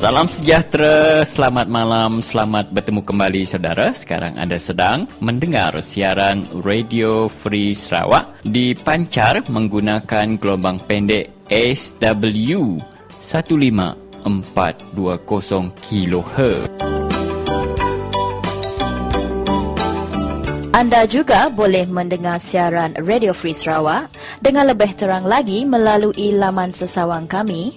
Salam sejahtera, selamat malam, selamat bertemu kembali saudara. Sekarang anda sedang mendengar siaran Radio Free Sarawak dipancar menggunakan gelombang pendek SW 15420 kHz. Anda juga boleh mendengar siaran Radio Free Sarawak dengan lebih terang lagi melalui laman sesawang kami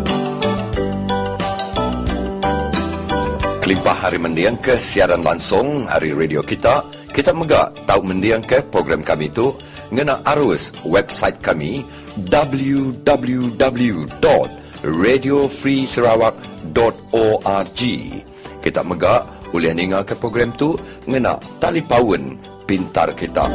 Kelimpah hari mendiang ke siaran langsung hari radio kita kita megak tahu mendiang ke program kami itu ngena arus website kami www.radiofreesarawak.org kita megak boleh ningal ke program tu ngena tali pawen pintar kita.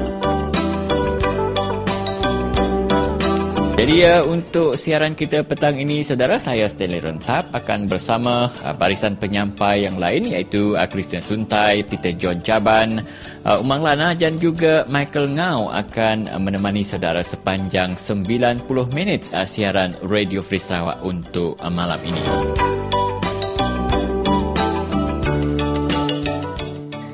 Jadi ya untuk siaran kita petang ini saudara saya Stanley Rentap akan bersama uh, barisan penyampai yang lain iaitu uh, Christian Suntai, Peter John Caban, uh, Umang Lana dan juga Michael Ngau akan uh, menemani saudara sepanjang 90 minit uh, siaran Radio Free Sarawak untuk uh, malam ini.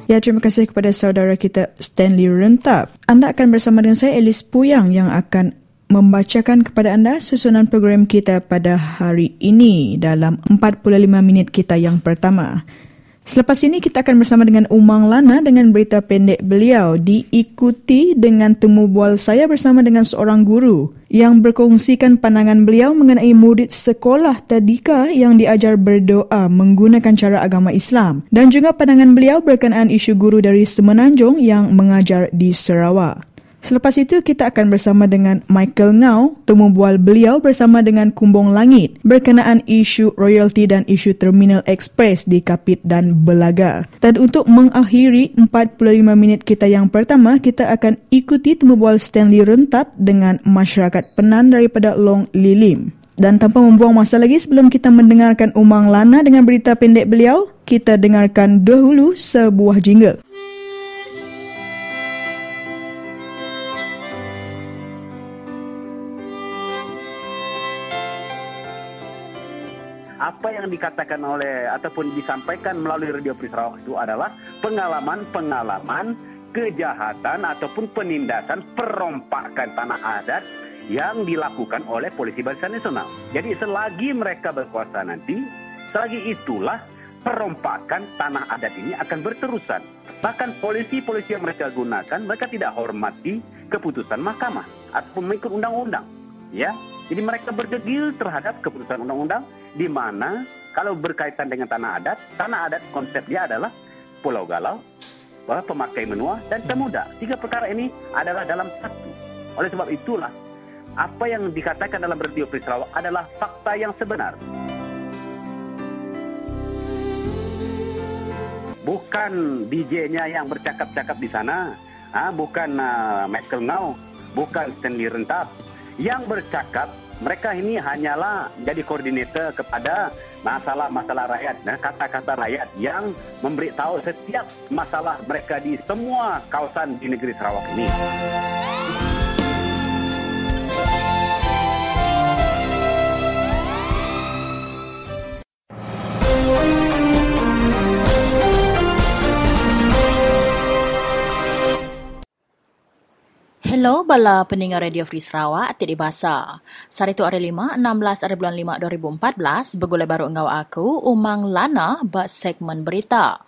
Ya, terima kasih kepada saudara kita Stanley Rentap. Anda akan bersama dengan saya Elis Puyang yang akan membacakan kepada anda susunan program kita pada hari ini dalam 45 minit kita yang pertama. Selepas ini kita akan bersama dengan Umang Lana dengan berita pendek beliau diikuti dengan temu bual saya bersama dengan seorang guru yang berkongsikan pandangan beliau mengenai murid sekolah tadika yang diajar berdoa menggunakan cara agama Islam dan juga pandangan beliau berkenaan isu guru dari Semenanjung yang mengajar di Sarawak. Selepas itu kita akan bersama dengan Michael Ngau temu bual beliau bersama dengan Kumbong Langit berkenaan isu royalty dan isu Terminal Express di Kapit dan Belaga. Dan untuk mengakhiri 45 minit kita yang pertama, kita akan ikuti temu bual Stanley Rentap dengan masyarakat penan daripada Long Lilim. Dan tanpa membuang masa lagi sebelum kita mendengarkan Umang Lana dengan berita pendek beliau, kita dengarkan dahulu sebuah jingle. Yang dikatakan oleh ataupun disampaikan melalui Radio Free Sarawak itu adalah pengalaman-pengalaman kejahatan ataupun penindasan perompakan tanah adat yang dilakukan oleh Polisi Barisan Nasional. Jadi selagi mereka berkuasa nanti, selagi itulah perompakan tanah adat ini akan berterusan. Bahkan polisi-polisi yang mereka gunakan, mereka tidak hormati keputusan mahkamah ataupun mengikut undang-undang. Ya, jadi mereka berdegil terhadap keputusan undang-undang di mana kalau berkaitan dengan tanah adat, tanah adat konsep dia adalah Pulau Galau, pemakai menua dan pemuda. Tiga perkara ini adalah dalam satu. Oleh sebab itulah apa yang dikatakan dalam radio Prisrawa adalah fakta yang sebenar. Bukan DJ-nya yang bercakap-cakap di sana, ha? bukan uh, Michael Ngau, bukan Stanley Rentap. Yang bercakap mereka ini hanyalah jadi koordinator kepada masalah-masalah rakyat dan kata-kata rakyat yang memberitahu setiap masalah mereka di semua kawasan di negeri Sarawak ini. Hello, bala pendengar Radio Free Sarawak, atik di bahasa. Sari tu hari 5, 16 hari bulan 5 2014, bergulai baru engau aku, Umang Lana, buat segmen berita.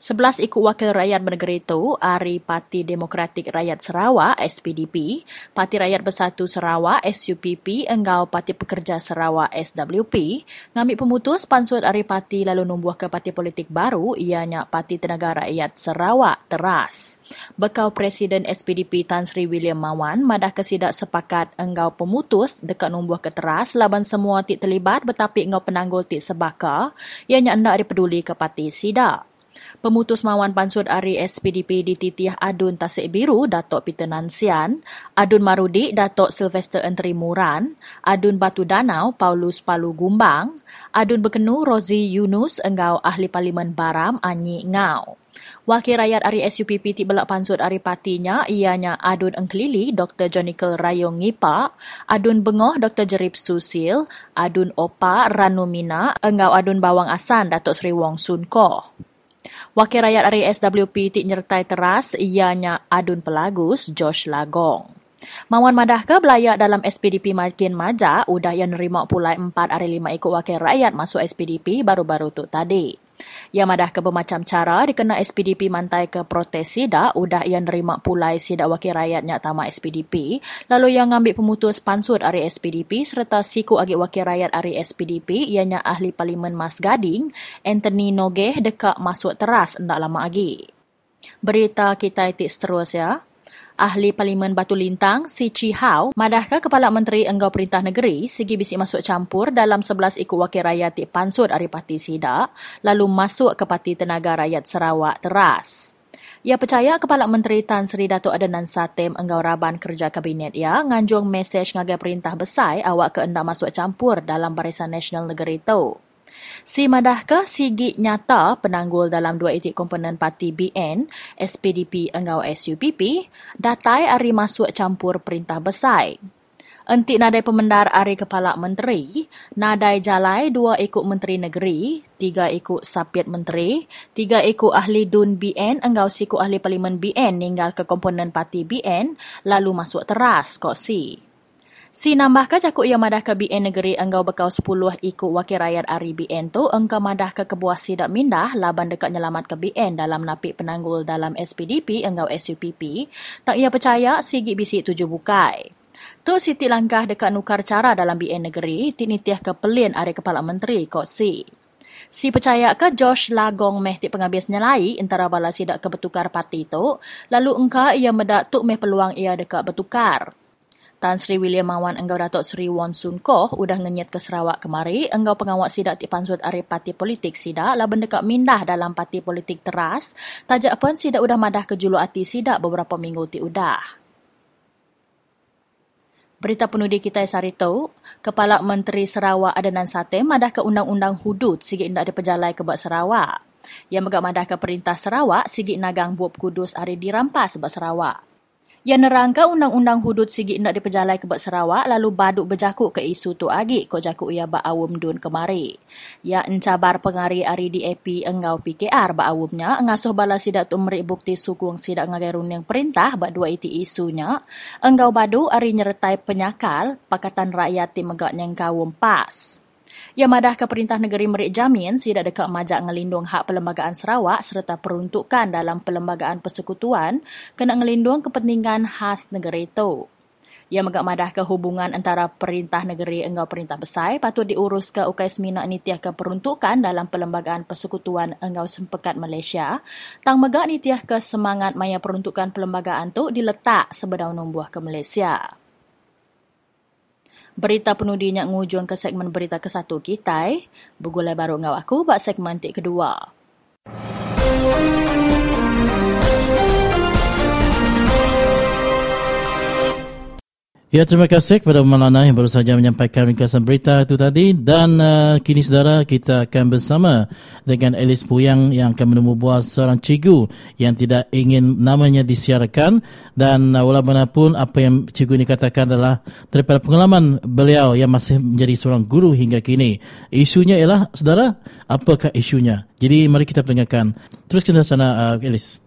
Sebelas ikut wakil rakyat bernegeri itu, Ari Parti Demokratik Rakyat Sarawak, SPDP, Parti Rakyat Bersatu Sarawak, SUPP, Enggau Parti Pekerja Sarawak, SWP, ngambil pemutus pansut Ari Parti lalu numbuh ke parti politik baru, ianya Parti Tenaga Rakyat Sarawak, Teras. Bekau Presiden SPDP Tan Sri William Mawan, madah kesidak sepakat enggau pemutus dekat numbuh ke Teras, laban semua tik terlibat betapik engau penanggul tik sebaka, ianya hendak dipeduli ke parti sidak. Pemutus Mawan Pansud Ari SPDP di Titiah Adun Tasik Biru, Datuk Peter Nansian, Adun Marudi, Datuk Sylvester Enteri Muran, Adun Batu Danau, Paulus Palu Gumbang, Adun Bekenu, Rozi Yunus, Enggau Ahli Parlimen Baram, Anyi Ngau. Wakil Rakyat Ari SUPP ti belak pansut Ari Patinya, ianya Adun Engkelili, Dr. Jonikel Rayong Ngipa, Adun Bengoh, Dr. Jerip Susil, Adun Opa, Ranumina, Enggau Adun Bawang Asan, Datuk Sri Wong Sun Ko. Wakil rakyat dari SWP tik nyertai teras ianya Adun Pelagus, Josh Lagong. Mawan madah ke belayak dalam SPDP makin maja, udah yang nerima pulai empat hari lima ikut wakil rakyat masuk SPDP baru-baru tu tadi. Yang madah ke bermacam cara dikena SPDP mantai ke protes sida, udah yang nerima pulai sida wakil rakyatnya tamak SPDP, lalu yang ngambil pemutus pansut dari SPDP serta siku agi wakil rakyat dari SPDP, ianya ahli parlimen Mas Gading, Anthony Nogeh dekat masuk teras ndak lama lagi. Berita kita itik seterus ya. Ahli Parlimen Batu Lintang, Si Chi Hao, madahkah Kepala Menteri Enggau Perintah Negeri segi bisik masuk campur dalam 11 ikut wakil rakyat di Pansut Ari Parti Sida, lalu masuk ke Parti Tenaga Rakyat Sarawak teras. Ia percaya Kepala Menteri Tan Sri Datuk Adenan Satem Enggau Raban Kerja Kabinet ia nganjung mesej ngagai perintah besar awak ke endak masuk campur dalam Barisan Nasional Negeri itu. Si madahkah sigi nyata penanggul dalam dua itik komponen parti BN, SPDP Engau SUPP, datai ari masuk campur perintah besar. Entik nadai pemendar ari kepala menteri, nadai jalai dua ikut menteri negeri, tiga ikut sapiat menteri, tiga ikut ahli dun BN, engau siku ahli parlimen BN ninggal ke komponen parti BN, lalu masuk teras kok si. Si nambah ke jakuk yang madah ke BN negeri enggau bekau 10 ikut wakil rakyat Ari BN tu engkau madah ke kebuah sidak mindah laban dekat nyelamat ke BN dalam napik penanggul dalam SPDP enggau SUPP tak ia percaya sigi bisi tuju bukai. Tu Siti langkah dekat nukar cara dalam BN negeri tinitiah ke pelin Ari Kepala Menteri kok si. Si percaya ke Josh Lagong meh ti penghabis nyelai antara bala sidak ke bertukar parti tu lalu engkau ia medak tuk meh peluang ia dekat bertukar. Tan Sri William Mawan Enggau Datuk Sri Won Sun Koh udah ngenyet ke Sarawak kemari. Enggau pengawak sidak ti pansut are parti politik sidak lah dekat mindah dalam parti politik teras. Tajak pun sidak udah madah ke julu ati sidak beberapa minggu ti udah. Berita penudi kita sehari tu, Kepala Menteri Sarawak Adenan Satem madah ke undang-undang hudud sigi indak diperjalai ke Sarawak. Yang megak madah ke perintah Sarawak sigi nagang buap kudus hari dirampas sebab Sarawak. Yang nerangka undang-undang hudud sigi nak diperjalai ke Sarawak lalu baduk berjakuk ke isu tu agi ko jakuk ia ba awum dun kemari. Ya encabar pengari ari DAP engau PKR ba awumnya ngasuh bala sidak tu merik bukti sukung sidak ngagai runing perintah ba dua iti isunya. Engau badu ari nyertai penyakal Pakatan Rakyat ti megak nyeng kawum pas. Ia madah ke Perintah Negeri Merik Jamin tidak dekat majak ngelindung hak Perlembagaan Sarawak serta peruntukan dalam Perlembagaan Persekutuan kena ngelindung kepentingan khas negeri itu. Ia megak madah ke hubungan antara Perintah Negeri Enggau Perintah Besar patut diurus ke Ukai Semina Nitiah ke peruntukan dalam Perlembagaan Persekutuan Enggau Sempekat Malaysia. Tang megak nitiah ke semangat maya peruntukan perlembagaan tu diletak sebedau numbuh ke Malaysia. Berita penudinya ngujung ke segmen berita ke satu kita. Begulai baru ngau aku buat segmen tik kedua. Ya, terima kasih kepada Malana yang baru saja menyampaikan ringkasan berita itu tadi. Dan uh, kini saudara, kita akan bersama dengan Elis Puyang yang akan menemu buah seorang cikgu yang tidak ingin namanya disiarkan. Dan uh, walaupun apa yang cikgu ini katakan adalah daripada pengalaman beliau yang masih menjadi seorang guru hingga kini. Isunya ialah, saudara, apakah isunya? Jadi, mari kita dengarkan. Terus kita sana, uh, Elis.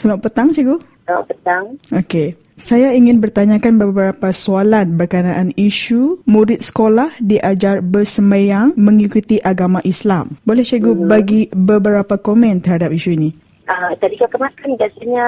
Selamat petang, cikgu. Selamat petang. Okey. Saya ingin bertanyakan beberapa soalan berkenaan isu murid sekolah diajar bersemayang mengikuti agama Islam. Boleh cikgu hmm. bagi beberapa komen terhadap isu ini? Uh, tadika kemasan biasanya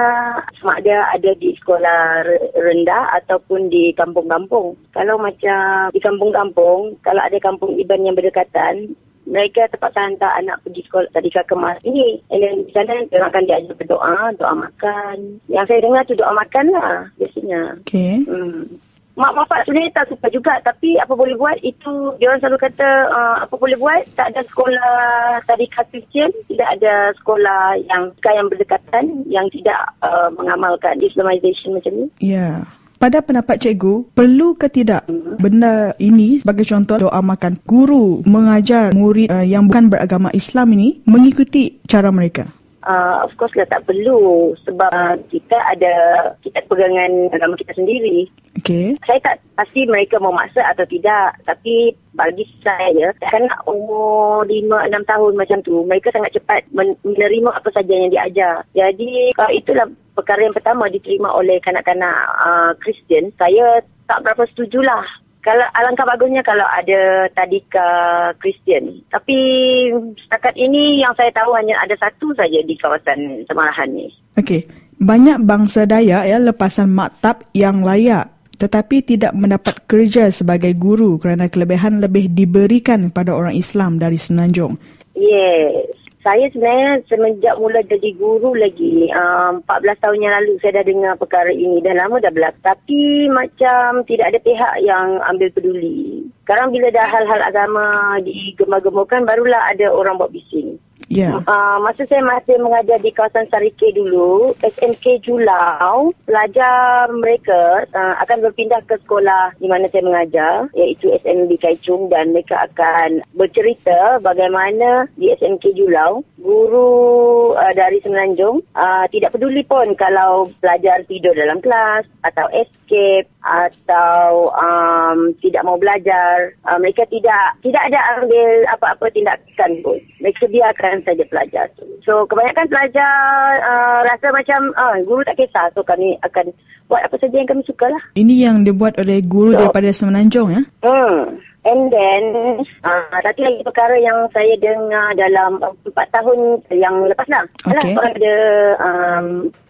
sama ada ada di sekolah rendah ataupun di kampung-kampung. Kalau macam di kampung-kampung, kalau ada kampung iban yang berdekatan, mereka terpaksa hantar anak pergi sekolah tadika kemas ini. Dan di sana mereka akan diajar berdoa, doa makan. Yang saya dengar tu doa makan lah biasanya. Okay. Hmm mak bapak sebenarnya tak suka juga tapi apa boleh buat itu dia orang selalu kata uh, apa boleh buat tak ada sekolah tadika Kristian tidak ada sekolah yang yang berdekatan yang tidak uh, mengamalkan Islamization macam ni ya yeah. Pada pendapat cikgu, perlu ke tidak benda ini sebagai contoh doa makan guru mengajar murid uh, yang bukan beragama Islam ini mengikuti cara mereka? uh, of course lah tak perlu sebab uh, kita ada kita pegangan agama kita sendiri. Okay. Saya tak pasti mereka mau maksa atau tidak tapi bagi saya kan umur 5 6 tahun macam tu mereka sangat cepat menerima apa saja yang diajar. Jadi uh, itulah perkara yang pertama diterima oleh kanak-kanak uh, Kristian. Saya tak berapa setujulah kalau alangkah bagusnya kalau ada tadika Kristian. Tapi setakat ini yang saya tahu hanya ada satu saja di kawasan Semarahan ni. Okey. Banyak bangsa Dayak ya lepasan maktab yang layak tetapi tidak mendapat kerja sebagai guru kerana kelebihan lebih diberikan kepada orang Islam dari Senanjung. Yes saya sebenarnya semenjak mula jadi guru lagi um, 14 tahun yang lalu saya dah dengar perkara ini. Dah lama dah berlaku tapi macam tidak ada pihak yang ambil peduli. Sekarang bila dah hal-hal agama digemar-gemurkan barulah ada orang buat bising Yeah. Uh, masa saya masih mengajar di kawasan Sarike dulu, SMK Julau, pelajar mereka uh, akan berpindah ke sekolah di mana saya mengajar, iaitu SMB Kaichung dan mereka akan bercerita bagaimana di SMK Julau, guru uh, dari Semenanjung uh, tidak peduli pun kalau pelajar tidur dalam kelas atau escape atau um, tidak mau belajar. Uh, mereka tidak tidak ada ambil apa-apa tindakan pun. Mereka biarkan saja pelajar tu. So kebanyakan pelajar uh, rasa macam uh, guru tak kisah. So kami akan buat apa saja yang kami suka lah. Ini yang dibuat oleh guru so, daripada Semenanjung ya? Hmm. And then, uh, satu lagi perkara yang saya dengar dalam empat tahun yang lepas lah. Okay. Adalah ada um,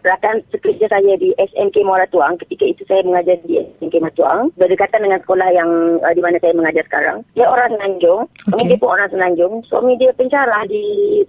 rakan sekerja saya di SMK Muara Tuang. Ketika itu saya mengajar di SMK Muara Tuang. Berdekatan dengan sekolah yang uh, di mana saya mengajar sekarang. Dia orang Senanjung. Okay. Suami dia pun orang Senanjung. Suami dia pencara di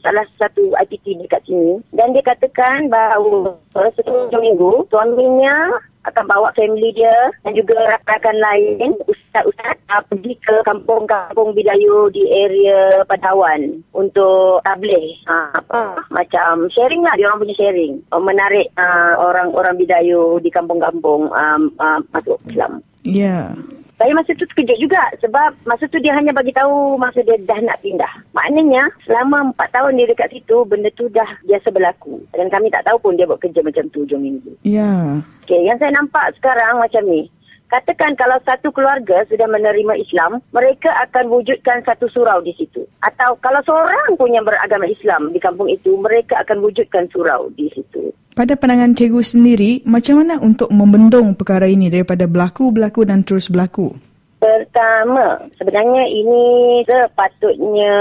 salah satu IPT dekat sini. Dan dia katakan bahawa setelah minggu, suaminya akan bawa family dia dan juga rakan-rakan lain ustaz-ustaz uh, pergi ke kampung-kampung Bidayu di area Padawan untuk tabligh uh, apa macam sharing lah dia orang punya sharing uh, menarik uh, orang-orang Bidayu di kampung-kampung um, uh, masuk Islam. Ya. Yeah. Saya masa tu terkejut juga sebab masa tu dia hanya bagi tahu masa dia dah nak pindah. Maknanya selama empat tahun dia dekat situ benda tu dah biasa berlaku. Dan kami tak tahu pun dia buat kerja macam tu hujung minggu. Ya. Yeah. Okay, yang saya nampak sekarang macam ni. Katakan kalau satu keluarga sudah menerima Islam, mereka akan wujudkan satu surau di situ. Atau kalau seorang pun yang beragama Islam di kampung itu, mereka akan wujudkan surau di situ. Pada pandangan cikgu sendiri, macam mana untuk membendung perkara ini daripada berlaku-berlaku dan terus berlaku? Pertama, sebenarnya ini sepatutnya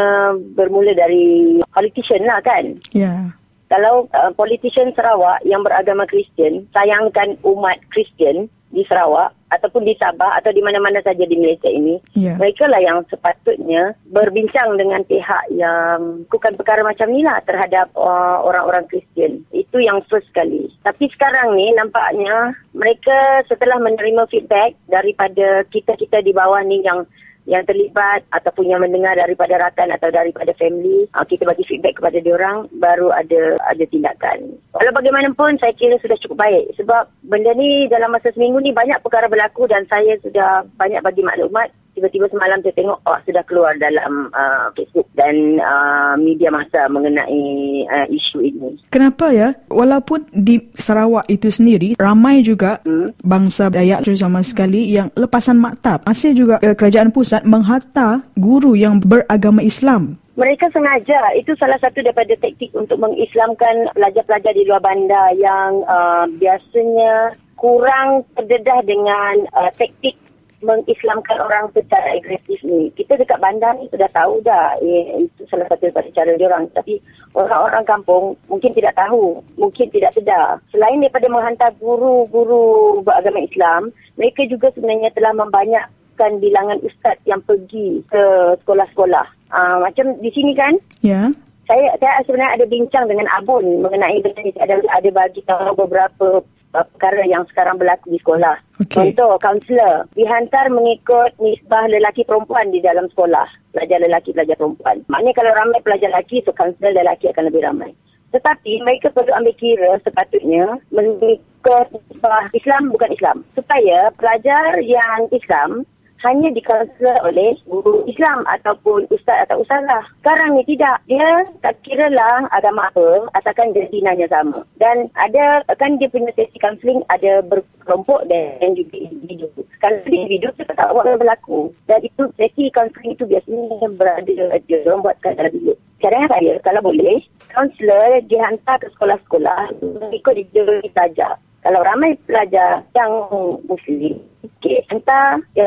bermula dari politician lah kan? Ya. Yeah. Kalau uh, politician Sarawak yang beragama Kristian sayangkan umat Kristian, di Sarawak ataupun di Sabah atau di mana-mana saja di Malaysia ini, yeah. mereka lah yang sepatutnya berbincang dengan pihak yang bukan perkara macam ni lah terhadap uh, orang-orang Kristian. Itu yang first sekali. Tapi sekarang ni nampaknya mereka setelah menerima feedback daripada kita-kita di bawah ni yang yang terlibat ataupun yang mendengar daripada rakan atau daripada family, uh, kita bagi feedback kepada dia orang baru ada ada tindakan. Walau bagaimanapun saya kira sudah cukup baik. Sebab benda ni dalam masa seminggu ni banyak perkara berlaku dan saya sudah banyak bagi maklumat tiba-tiba semalam saya tengok oh sudah keluar dalam uh, Facebook dan uh, media masa mengenai uh, isu ini. Kenapa ya? Walaupun di Sarawak itu sendiri ramai juga hmm? bangsa Dayak terutama sekali yang lepasan maktab. Masih juga uh, kerajaan pusat menghantar guru yang beragama Islam mereka sengaja itu salah satu daripada taktik untuk mengislamkan pelajar-pelajar di luar bandar yang uh, biasanya kurang terdedah dengan uh, taktik mengislamkan orang secara agresif ni. Kita dekat bandar ni sudah tahu dah eh, itu salah satu daripada cara dia orang. Tapi orang-orang kampung mungkin tidak tahu, mungkin tidak sedar. Selain daripada menghantar guru-guru beragama Islam, mereka juga sebenarnya telah membanyakkan bilangan ustaz yang pergi ke sekolah-sekolah. Uh, macam di sini kan? Ya. Yeah. Saya, saya sebenarnya ada bincang dengan Abun mengenai benda ini. Ada, ada bagi tahu beberapa perkara yang sekarang berlaku di sekolah. Okay. Contoh, kaunselor dihantar mengikut nisbah lelaki perempuan di dalam sekolah. Pelajar lelaki, pelajar perempuan. Maknanya kalau ramai pelajar lelaki, so kaunselor lelaki akan lebih ramai. Tetapi mereka perlu ambil kira sepatutnya mengikut nisbah Islam bukan Islam. Supaya pelajar yang Islam hanya dikansel oleh guru Islam ataupun ustaz atau ustazah. Sekarang ni tidak. Dia tak kira lah agama apa asalkan jadi nanya sama. Dan ada kan dia punya sesi counseling ada berkelompok dan juga individu. Kalau individu kita tak apa berlaku. Dan itu sesi counseling itu biasanya berada dia orang buatkan dalam bilik. Caranya saya, kalau boleh, kaunselor dihantar ke sekolah-sekolah ikut dia belajar. Kalau ramai pelajar yang Muslim, okay, hantar ya,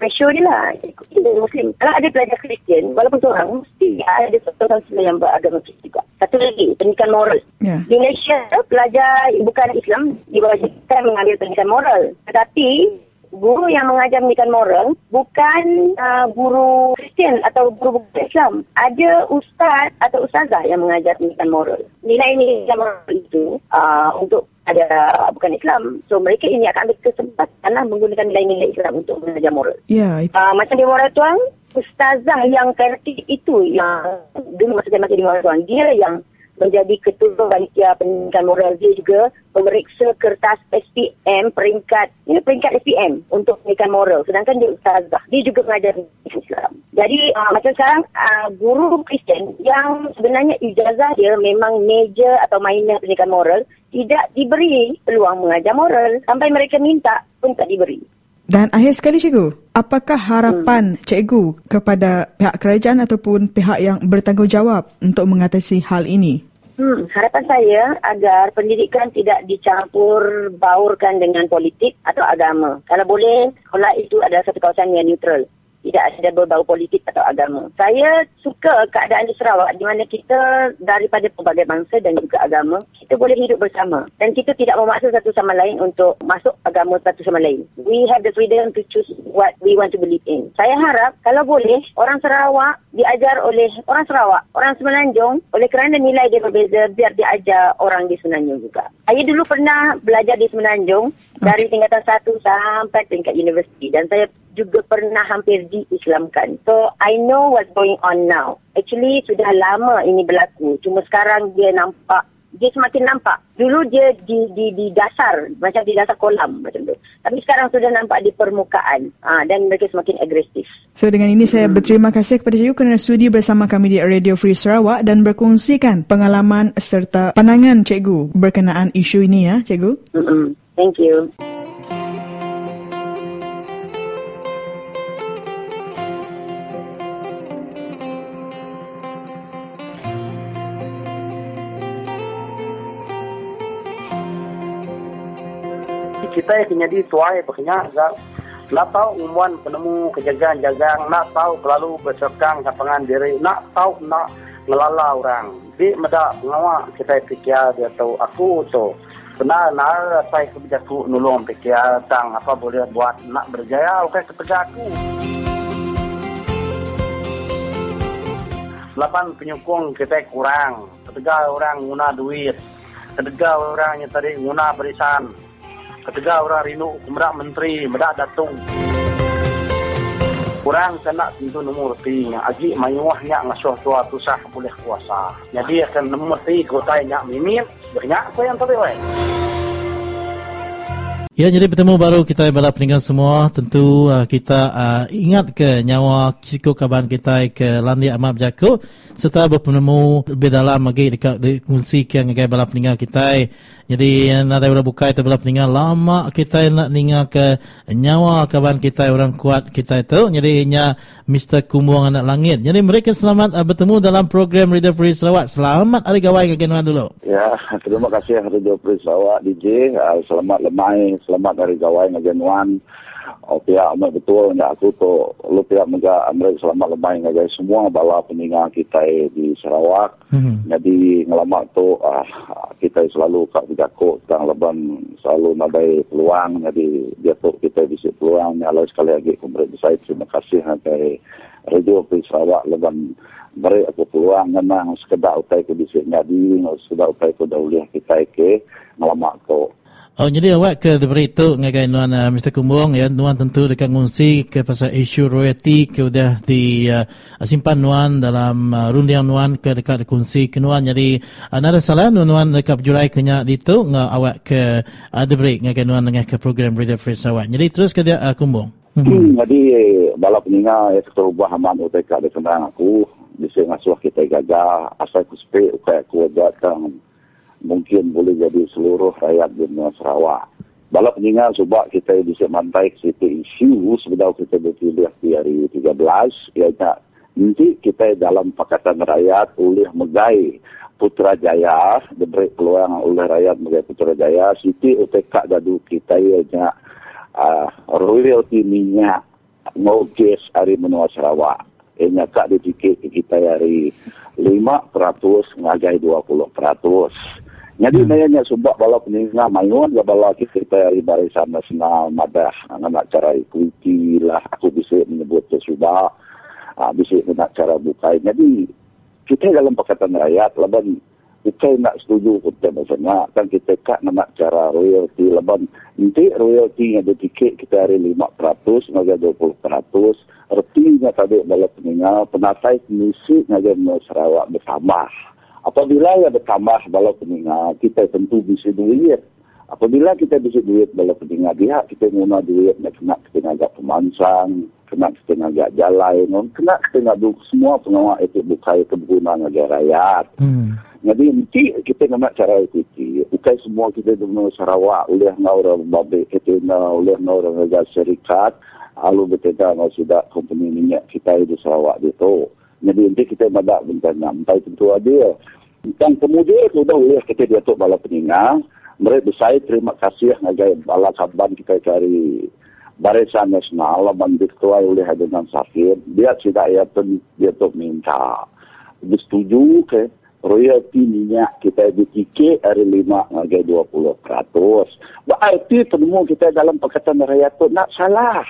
dia lah dia Muslim kalau ada pelajar Kristian walaupun seorang mesti ada Muslim yang beragama Kristian juga satu lagi pendidikan moral yeah. di Malaysia pelajar bukan Islam diwajibkan mengambil pendidikan moral tetapi guru yang mengajar pendidikan moral bukan uh, guru Kristian atau guru Islam. Ada ustaz atau ustazah yang mengajar pendidikan moral. Nilai-nilai moral itu uh, untuk ada bukan Islam. So mereka ini akan ambil kesempatan lah menggunakan nilai-nilai Islam untuk mengajar moral. Ya. Yeah. Uh, macam di moral tuan, ustazah yang kreatif itu yang dulu masa saya masih di moral tuan, dia yang menjadi ketua panitia pendidikan moral dia juga memeriksa kertas SPM peringkat ini peringkat SPM untuk pendidikan moral sedangkan dia ustazah. Dia juga mengajar Islam. Jadi uh, macam sekarang uh, guru Kristian yang sebenarnya ijazah dia memang major atau minor pendidikan moral tidak diberi peluang mengajar moral. Sampai mereka minta pun tak diberi dan akhir sekali cikgu, apakah harapan hmm. cikgu kepada pihak kerajaan ataupun pihak yang bertanggungjawab untuk mengatasi hal ini? Hmm, harapan saya agar pendidikan tidak dicampur baurkan dengan politik atau agama. Kalau boleh, sekolah itu adalah satu kawasan yang neutral tidak ada berbau politik atau agama. Saya suka keadaan di Sarawak di mana kita daripada pelbagai bangsa dan juga agama, kita boleh hidup bersama. Dan kita tidak memaksa satu sama lain untuk masuk agama satu sama lain. We have the freedom to choose what we want to believe in. Saya harap kalau boleh, orang Sarawak diajar oleh orang Sarawak, orang Semenanjung, oleh kerana nilai dia berbeza, biar diajar orang di Semenanjung juga. Saya dulu pernah belajar di Semenanjung dari tingkatan satu sampai tingkat universiti. Dan saya juga pernah hampir diislamkan. So, I know what's going on now. Actually, sudah lama ini berlaku. Cuma sekarang dia nampak, dia semakin nampak. Dulu dia di di di dasar, macam di dasar kolam macam tu. Tapi sekarang sudah nampak di permukaan. Ha, dan mereka semakin agresif. So, dengan ini saya berterima kasih kepada cikgu kerana sudi bersama kami di Radio Free Sarawak dan berkongsikan pengalaman serta pandangan cikgu berkenaan isu ini ya, cikgu. Hmm. Thank you. Kita yang jadi tuai berkenyak nak tahu umuan penemu kejagaan jagang nak tahu selalu berserkang kapangan diri nak tahu nak ngelala orang. Di meda pengawak kita fikir dia tahu aku tu. Benar nak saya kerja tu nulung fikir tang apa boleh buat nak berjaya oke kerja aku. Lapan penyokong kita kurang. Ketiga orang guna duit. Ketiga orang yang tadi guna berisan ketiga orang rindu kemerak menteri medak datung kurang kena tentu nomor tiga aji mayuahnya ngasuh tua tu sah boleh kuasa. Jadi akan nomor tiga kota yang mimin banyak apa yang terlewat Ya, jadi bertemu baru kita balap peninggal semua. Tentu uh, kita uh, ingat ke nyawa ciku kaban kita ke Landi Amat Jaku serta bertemu lebih dalam lagi dekat di kunci ke ngai balap peninggal kita. Jadi nak ada buka itu balap peninggal lama kita nak ningal ke nyawa kaban kita orang kuat kita itu. Jadi inya Mr. Kumbuang Anak Langit. Jadi mereka selamat uh, bertemu dalam program Radio Free Sarawak. Selamat hari gawai ke dulu. Ya, terima kasih Radio Free Sarawak DJ. Uh, selamat lemai selamat dari Gawai Ngajen Wan. Oh, pihak amat betul ni aku tu lu pihak mega Amerik selamat lemai ngagai semua bala peninggal kita di Sarawak. Mm-hmm. Jadi ngelamak tu uh, kita selalu kak berjakuk tentang leban selalu nadai peluang. Jadi dia tu kita bisa peluang. Ni Allah sekali lagi kumpul besar terima kasih ngagai radio di Sarawak. Leban beri aku peluang. Memang sekedar utai ku bisa jadi sekedar utai ku dahulu kita ke ngelamak tu Oh, jadi awak ke ngagai nuan uh, Mr. Kumbong ya, nuan tentu dekat ngungsi ke pasal isu royalty ke udah di uh, simpan nuan dalam uh, rundiang nuan ke dekat kongsi ke nuan. Jadi uh, salah nuan nuan dekat jurai kenya itu nga awak ke uh, diberi ngagai nuan dengan ke program Radio Free awak. Jadi terus ke dia uh, Kumbong. Hmm. Jadi balap peninga ya setelah ubah haman UTK di senang aku bisa ngasuh kita gagah asal ku sepi kayak ku datang mungkin boleh jadi seluruh rakyat di Sarawak. Balap peningal sebab kita bisa mantai ke situ isu sebenarnya kita berpilih di hari 13 iaitu nanti kita dalam Pakatan Rakyat oleh Megai Putrajaya diberi peluang oleh rakyat Megai Putrajaya Siti UTK dadu kita iaitu uh, royalty minyak ngoges hari menua Sarawak. Ianya kak dipikir kita hari 5% ngagai 20%. Jadi hmm. nanya sebab bala peninga mayuan ya bala kita dari barisan nasional madah nak cara ikuti lah. Aku bisa menyebut sesudah uh, bisa nak cara buka. Jadi kita dalam pakatan rakyat laban kita nak setuju kita maksudnya kan kita kak nak cara royalty laban nanti royalty yang ditiket kita hari 5% ngaga 20% artinya tadi bala peninga penatai misi ngaga Sarawak bersama apabila ia bertambah bala peninga, kita tentu bisa duit. Apabila kita bisa duit bala peninga dia, kita guna duit nak kena kita agak pemansang, kena kita agak jalan, kena kita agak semua pengawal itu bukai kebunan negara rakyat. Hmm. Jadi nanti kita nak cara ikuti. Bukan semua kita dengan Sarawak, oleh orang babik kita, oleh orang negara syarikat, lalu betul sudah company minyak kita di Sarawak itu. Jadi nanti kita madak bintang sampai tentu ada. Dan kemudian sudah oleh kita dia tu bala peninga. Mereka besar terima kasih ngagai bala kaban kita cari Barisan Nasional laban diketuai oleh Hadenan Safir. Dia tidak ya pun dia tu minta. Dia setuju ke royalty minyak kita ditike hari lima ngagai dua puluh peratus. Berarti penemu kita dalam Pakatan Rakyat tu nak salah.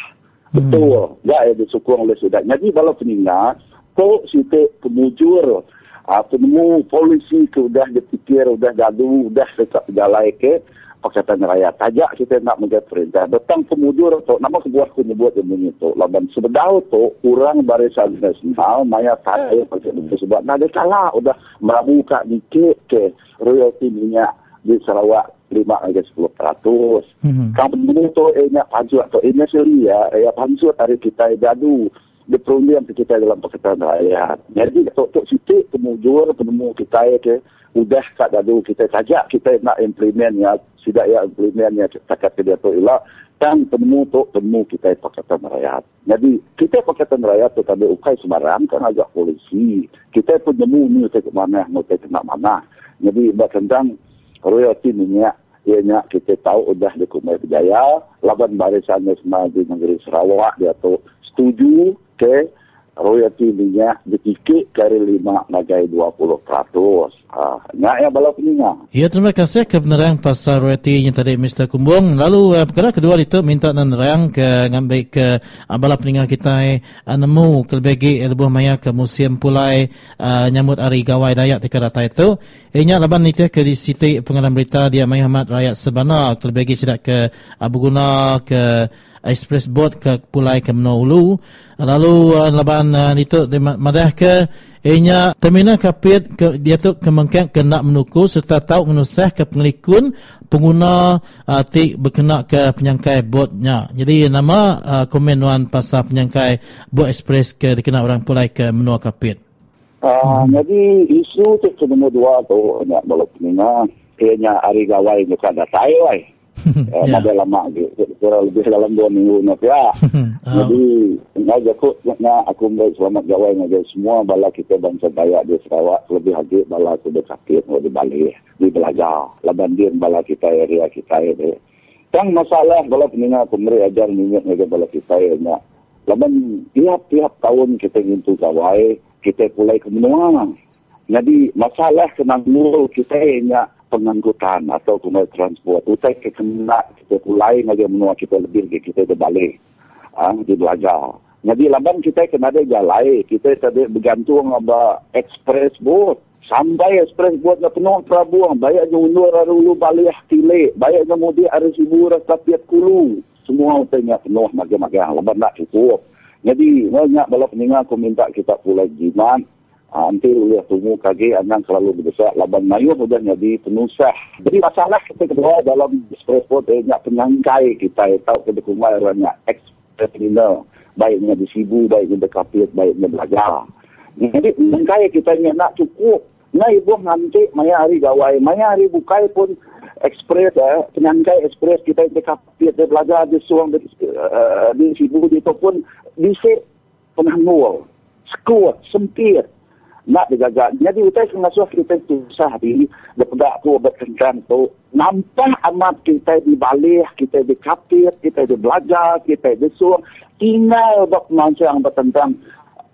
Hmm. Betul. Ya, disukung oleh sudah. Jadi kalau peningat, Tok situ pemujur uh, penemu polisi ke sudah dipikir, sudah gaduh, sudah dekat jalan ke Pakatan Raya. Tajak kita nak menjadi perintah. Datang pemujur tu, nama kebuah aku nyebut yang bunyi tu. Laban sebedau tu, kurang barisan nasional, maya saya hmm. sebab nak ada salah. Sudah merabuka dikit ke royalty minyak di Sarawak lima hingga sepuluh peratus. Mm-hmm. Kamu tu, nak panjut tu, ini sendiri ya, eh, panjut hari kita gaduh dia perunding kita dalam Pakatan Rakyat. Jadi, Tok Siti kemujur penemu kita ke, udah kat dadu kita saja kita nak implement ya, tidak ya implement ya, takat ke dia tu ilah, dan penemu tu penemu kita Pakatan Rakyat. Jadi, kita Pakatan Rakyat tu tadi ukai semarang kan agak polisi. Kita pun nemu ni ke mana, mau ke mana. Jadi, tentang royalty minyak ianya kita tahu sudah di Kumai Berjaya, laban barisan di negeri Sarawak dia tu setuju ke royalty minyak dikikik kari lima nagai 20 peratus. Ah, nak yang balap ni Ya, terima kasih kebenaran pasal royalty yang tadi Mr. Kumbung. Lalu uh, perkara kedua itu minta rayang ke ngambil ke uh, balap peninggal kita uh, nemu kelebagi lebuh maya ke museum pulai uh, nyambut hari gawai dayak di kerata itu. Inya laban ni ke di siti pengalaman berita dia Muhammad rakyat sebenar kelebagi sidak ke Abu Guna ke express boat ke pulai ke Menolu lalu uh, laban uh, itu di madah ke inya terminal kapit ke dia tu kemungkinan kena menuku serta tahu menusah ke pengelikun pengguna uh, ti berkena ke penyangkai botnya jadi nama uh, komen wan pasal penyangkai bot express ke dikena orang pulai ke menua kapit. Uh, hmm. Jadi isu tu cuma dua tu. Nak balok ni na, kayaknya hari gawai bukan dah tahu uh, yeah. model lama kira lebih dalam dua minggu nak ya. Jadi ngaja aku nak aku baik selamat gawai ngaja semua bala kita bangsa Dayak di Sarawak lebih lagi bala aku sakit mau di Bali di belajar laban dia bala kita area kita ini. Sang masalah kalau peningat pemerintah ajar minyak negara bala kita ya. Laban tiap-tiap tahun kita ingin tu kita pulai ke menua. Jadi masalah kena nurul kita hanya pengangkutan atau kemudian transport. Ke kena kita pulai ngaji menua kita lebih ke kita balik. Ah, di belajar. Jadi laban kita kena ada jalai. Kita tadi bergantung sama express boat. Sampai express boat na penuh perabuang. Bayar je undur arulu balik tilik. Bayar je mudi ada sibu rasa piat kulu semua hotelnya penuh magang-magang lebat nak cukup. Jadi banyak balap peningat aku minta kita pulai jimat. Nanti lihat tunggu kaki anang selalu besar laban mayu sudah jadi penusah. Jadi masalah kita kedua dalam transport eh, banyak penyangkai kita tahu ke kumai banyak express terminal baiknya di Sibu, baiknya di Kapit, baiknya belajar. Jadi penyangkai kita nak cukup. Nah ibu nanti maya hari gawai, maya hari bukai pun ekspres eh, penyangkai ekspres kita yang kapit dia belajar di suang di, uh, di sibu di itu pun bisa penangguh sekuat sempit nak dijaga jadi utai pengasuh kita itu sah di daripada aku berkencan tu nampak amat kita di balik kita di kapit kita di belajar kita di suang tinggal dok yang bertentang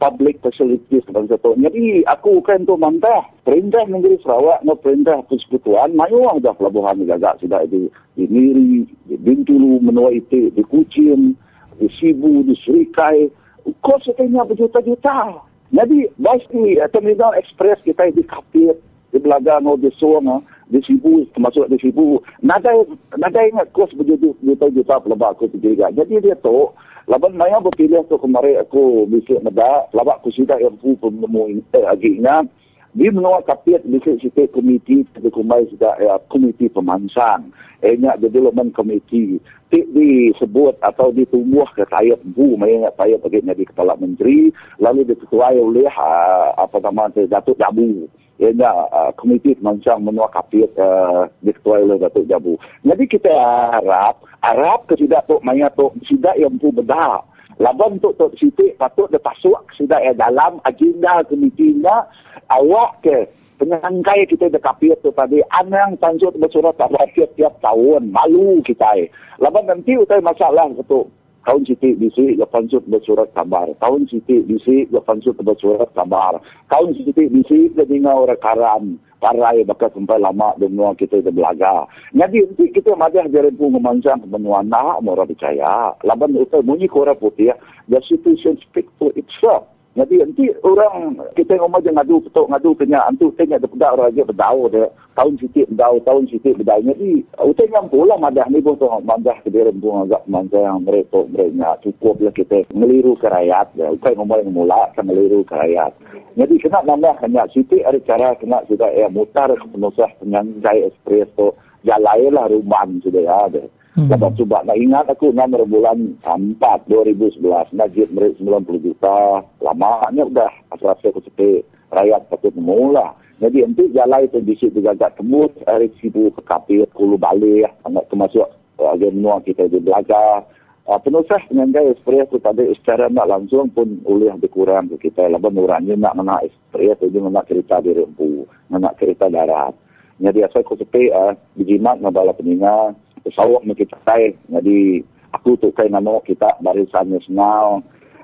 public facilities dan satu. Jadi aku kan tu mantah perintah negeri Sarawak no perintah persekutuan mayu dah pelabuhan jaga sudah di di Miri, di Bintulu, menua itu, di Kucing, di Sibu, di Serikai. Kos setengah berjuta-juta. Jadi di uh, Terminal Express kita di Kapit, di Belaga, no, di Suang, di Sibu, termasuk di Sibu. Nada, nada ingat kos berjuta-juta pelabak aku tiga. Jadi dia tu, Laban maya berpilih tu kemarin aku bisik meda, labak aku sudah yang pu penemu eh, aginya. Di menua kapiat bisik sitik komiti, tapi kumai sudah ya, komiti pemansang. Enya development committee. Tik disebut atau ditumbuh ke tayap bu, maya tayap bagi di kepala menteri, lalu diketuai oleh uh, apa nama Datuk Jabu ianya uh, komiti pemancang menua kapit uh, diketuai oleh Datuk Jabu. Jadi kita harap, harap ke tidak tu maya tu tidak yang pu bedah. Laban tu tu siti patut dipasuk sudah ya dalam agenda komitinya awak ke penyangkai kita de kapit tu tadi anang tanjut bersurat tiap tiap tahun malu kita. Laban nanti utai masalah tu Tahun Siti bisi lapan sut bersurat kabar. Tahun Siti bisi lapan sut bersurat kabar. Tahun Siti bisi kedengar orang karam. Parai bakal sampai lama dengan kita itu belaga. Jadi nanti kita majah dari pun memancang benua nak orang percaya. Laban itu bunyi korang putih. The situation speak for itself. Jadi nanti orang kita ngomong je ngadu petok ngadu kena antu tengok ada pedak orang aja berdau dia. Tahun sikit berdau tahun sikit berdau jadi utai yang pula madah ni pun tu madah ke dia pun agak manja yang mereka mereka cukup lah kita meliru ke rakyat ya utai ngomong yang mula kan meliru ke rakyat. Jadi kena nambah hanya sikit ada cara kena sudah ya mutar penusah penyangkai ekspres tu jalailah rumah sudah ya ada. Lepas cuba nak ingat aku nomor bulan 4 2011 Najib merit 90 juta. Lamanya udah asal-asal aku sepi rakyat patut mula. Jadi nanti jalan itu di situ gagak tembus hari sibu ke kapit kulu balik anak termasuk uh, menua kita di belajar. Uh, penusah penyangga ekspres itu tadi secara nak langsung pun boleh dikurang ke kita. Lepas orangnya nak mana ekspres itu nak cerita di rempu, nak cerita darat. Jadi asal aku sepi uh, dijimat ngabala peningat pesawat ni kita kai jadi aku tu kai nama kita barisan nasional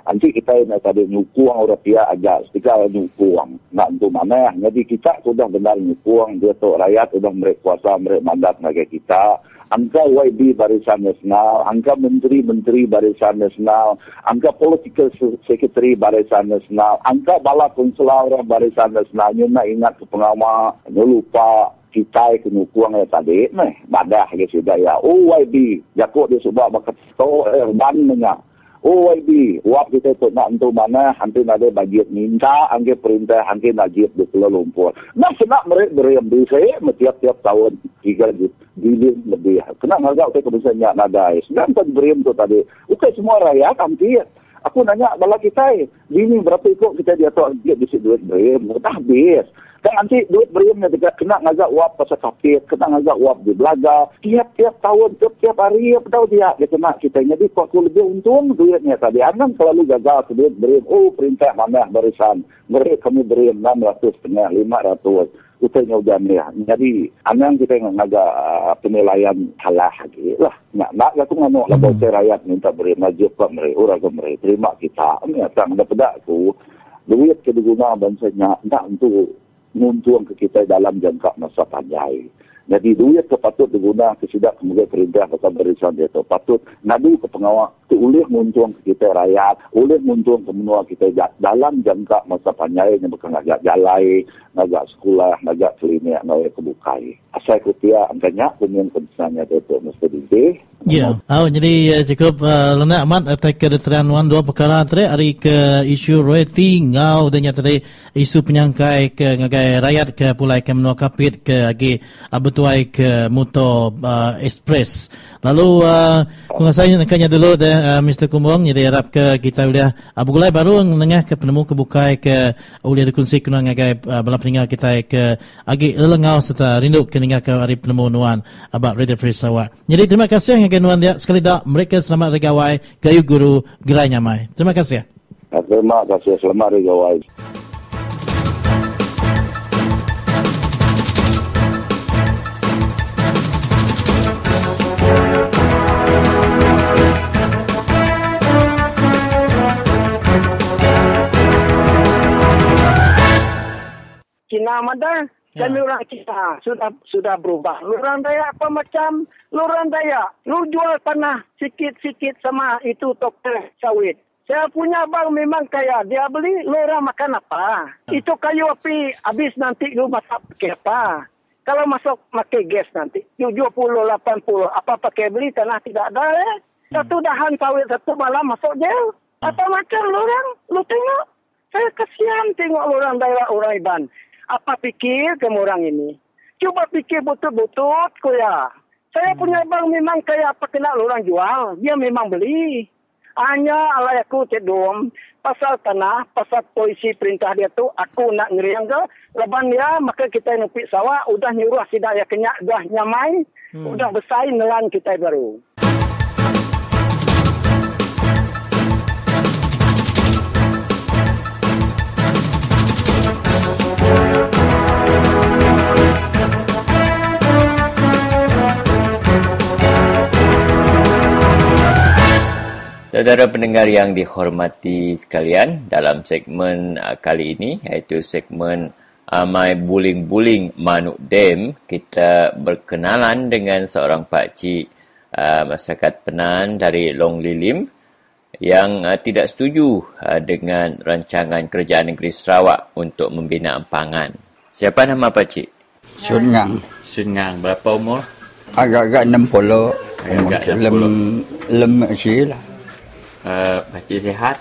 nanti kita nak tadi nyukuang orang pihak aja setika nyukuang. Nak untuk mana? Jadi kita sudah benar nyukuang. Dia tu rakyat sudah mereka kuasa mereka mandat bagi kita. Angka YB Barisan Nasional, angka menteri-menteri Barisan Nasional, angka political secretary Barisan Nasional, angka bala konsular Barisan Nasional, nak ingat ke pengawal, lupa kita kena kuang ya tadi meh. Badah ke sudah ya. OYB jakut dia sebab bakat to eh, ban nya OYB wap kita tu nak untuk mana hantu ada bagian minta angge perintah angge najib di Pulau Lumpur. Nah senak mereka beriam di saya tiap-tiap tahun tiga bilion lebih. Kena harga kita kebiasaan nada dan kan beriam tu tadi. Okay, semua rakyat hampir Aku nanya bala kita, ini berapa ikut kita dia tahu dia bisa duit beriam, tak habis. Dan nanti duit beriumnya juga kena ngajak wap pasal kapit, kena ngajak wap di belaga. Tiap-tiap tahun, tiap-tiap hari, apa tahu dia, dia kena kita. Jadi aku lebih untung duitnya tadi. Anang selalu gagal ke duit berium. Oh, perintah mana barisan. Beri kami berium 600 setengah, 500. Utainya ujian ni. Jadi, anang kita ngaga uh, penilaian halah lagi lah. Nak nak tu ngamuk lah hmm. rakyat minta beri maju ke mereka, orang ke mereka, terima kita. Ini tak mendapat aku, duit ke diguna bansanya, nak untuk nguntung ke kita dalam jangka masa panjang. Jadi duit ke patut diguna ke kemudian perintah pasal barisan dia tu. Patut ngadu ke pengawal ke ulih muntung ke kita rakyat, ulih muntung ke menua kita dalam jangka masa panjang yang bukan agak jalai, agak sekolah, agak klinik, agak kebukai. Asal kutia angkanya punya kebesarannya dia tu mesti di Ya, oh, jadi uh, cukup uh, lena amat atas kedatangan wan dua perkara tadi hari ke isu royalty ngau dan tadi isu penyangkai ke ngagai rakyat ke pulai ke menua kapit ke agi abetuai ke motor uh, express. Lalu uh, kunga saya nakanya dulu de uh, Mr. Kumbong jadi harap ke kita boleh abu gulai baru nengah ke penemu kebukai ke ulia dikunci kuna ngagai uh, balap peninggal kita ke agi lelengau serta rindu ke ke hari penemu nuan about Radio Free Sarawak. Jadi terima kasih dengan nuan dia sekali dah mereka selamat regawai gayu guru gerai nyamai. Terima kasih. Terima kasih selamat regawai. Cina Madar dan ya. orang kita sudah sudah berubah. Lurang daya apa macam lurang daya. Lu jual tanah sikit-sikit sama itu toko sawit. Saya punya abang memang kaya. Dia beli lurang makan apa. Ya. Itu kayu api habis nanti lu masak pakai apa. Kalau masuk pakai gas nanti. 70, 80. Apa pakai beli tanah tidak ada eh. Satu dahan sawit satu malam masuk jail. Apa macam lurang? Lu tengok. Saya kesian tengok lurang daerah Uraiban apa pikir kamu orang ini? Cuba pikir betul-betul, kuya. Saya hmm. punya bang memang kayak apa kena orang jual. Dia memang beli. Hanya alay aku cedom pasal tanah, pasal polisi perintah dia tu, aku nak ngeriang ke, leban dia, maka kita nupik sawah, udah nyuruh sidak ya kenyak, udah nyamai, hmm. udah besar nelan kita baru. Saudara pendengar yang dihormati sekalian, dalam segmen uh, kali ini, iaitu segmen Amai Buling-Buling Manuk Dem, kita berkenalan dengan seorang pakcik uh, masyarakat penan dari Long Lilim yang uh, tidak setuju uh, dengan rancangan kerajaan negeri Sarawak untuk membina empangan. Siapa nama pakcik? Sun Ngang. Sun Ngang. Berapa umur? Agak-agak 60. Agak-agak 60. Lem, lem, lem, uh, Pakcik sihat?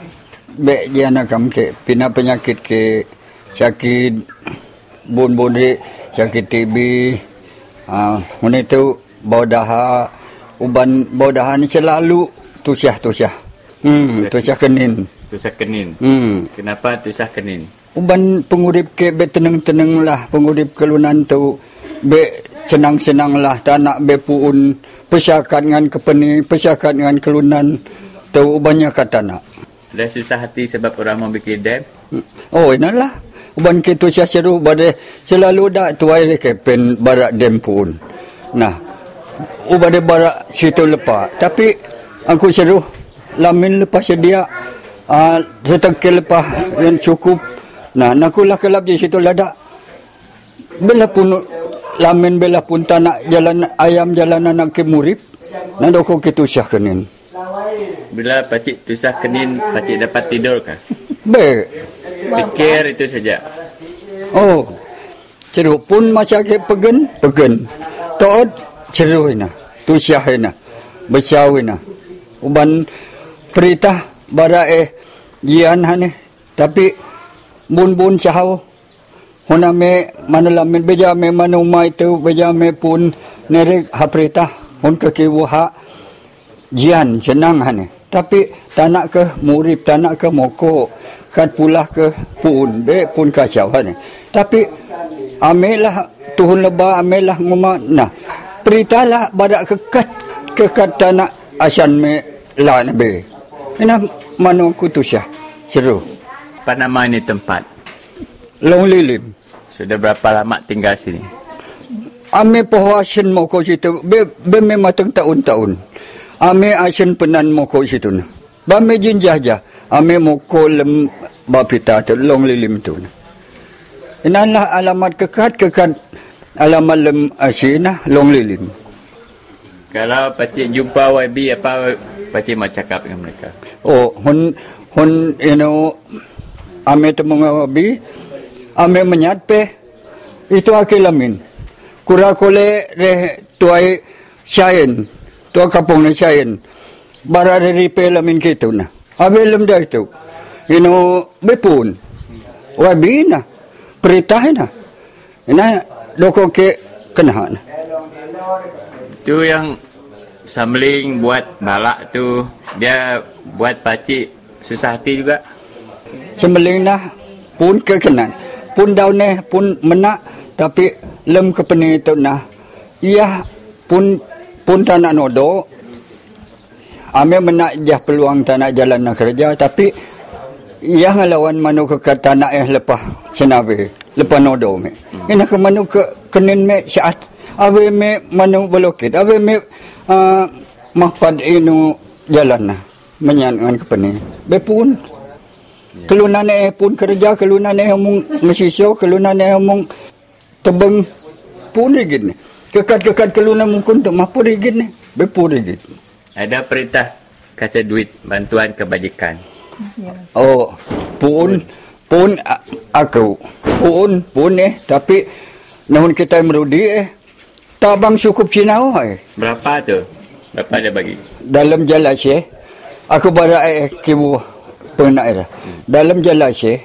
Baik dia nak kamu ke pina penyakit ke sakit bun-bun di sakit TB ah uh, itu bau daha uban bau daha ni selalu tusyah tusyah hmm tusyah kenin. Tusyah kenin? Hmm. Kenapa tusyah kenin? Uban pengurip ke be tenang-tenang lah pengurip kelunan tu. Be senang-senang lah tak nak be puun pesyakat dengan kepeni pesyakat dengan kelunan tahu banyak kata nak. Dah susah hati sebab orang mau bikin dam? Oh, inilah. Uban kita saya seru pada selalu dak tu air ke pen barak dam pun. Nah, uban barak situ lepas. Tapi aku seru lamin lepas sedia uh, setengah lepas yang cukup. Nah, nak lah kelab di situ lada. Bela pun lamin bela pun tak jalan ayam jalan anak ke murib. Nah, doko kita syah kenin bila pacik tusah kenin pacik dapat tidur kah? Baik. Pikir itu saja. Oh. Ceruk pun masyarakat pegen, pegen. Toot ceruk ina. Tusah ina. Besar ina. Uban perintah bara eh jian hane. Tapi bun-bun sahau. Hona me mana lamin beja me mana umai tu beja me pun nerek ha perintah. Hon ke kiwuha jian senang tapi tak nak ke murid tak nak ke mokok. Kat pula ke pun be pun kacau ni tapi amelah tuhun lebah amelah nguma nah peritalah badak kekat kekat tanah asan me la nabe ina mano kutusya seru. Apa nama ini tempat. Long lilim. Sudah berapa lama tinggal sini? Ame poho asin mo ko situ. Be, be me matang tahun-tahun. Ame asin penan mo ko situ. Ba me jin jaja. Ame mo ko lem bapita tu long lilim tu. Inalah alamat kekat kekat alamat lem asina long lilim. Kalau pacik jumpa YB apa pacik mau cakap dengan mereka? Oh, hun hun you know ame temu YB ame menyat pe itu akilamin kura kole re tuai syain tua kapung ni syain bara dari pelamin kita na abe lem dah itu ino bepun wabi na perintah na ina doko ke kena na tu yang Samling buat balak tu dia buat pacik susah hati juga. Samling nah pun kekenan pun daun pun menak tapi lem kepeni itu nah. Ia pun pun tak nak nodo ame menak jah peluang tak nak jalan nak kerja. Tapi ia ngelawan manu ke kata nak eh lepas senabe lepas nodo me hmm. ina ke manu ke kenin me saat abe me manu belokit abe me uh, mahpad inu jalan nah menyangan kepeni bepun kelunan eh pun kerja kelunan eh omong mesisyo kelunan eh omong tebeng. Pun rigid ni. Kekat-kekat kelunan mungkin tu mampu rigid ni. Bepu rigid. Ada perintah kasih duit bantuan kebajikan. Oh, pun pun aku pun pun eh tapi nahun kita merudi eh tabang cukup Cina eh. Berapa tu? Berapa dia bagi? Dalam jalan sih aku barak eh kibu pernah era. Hmm. Dalam jalan sih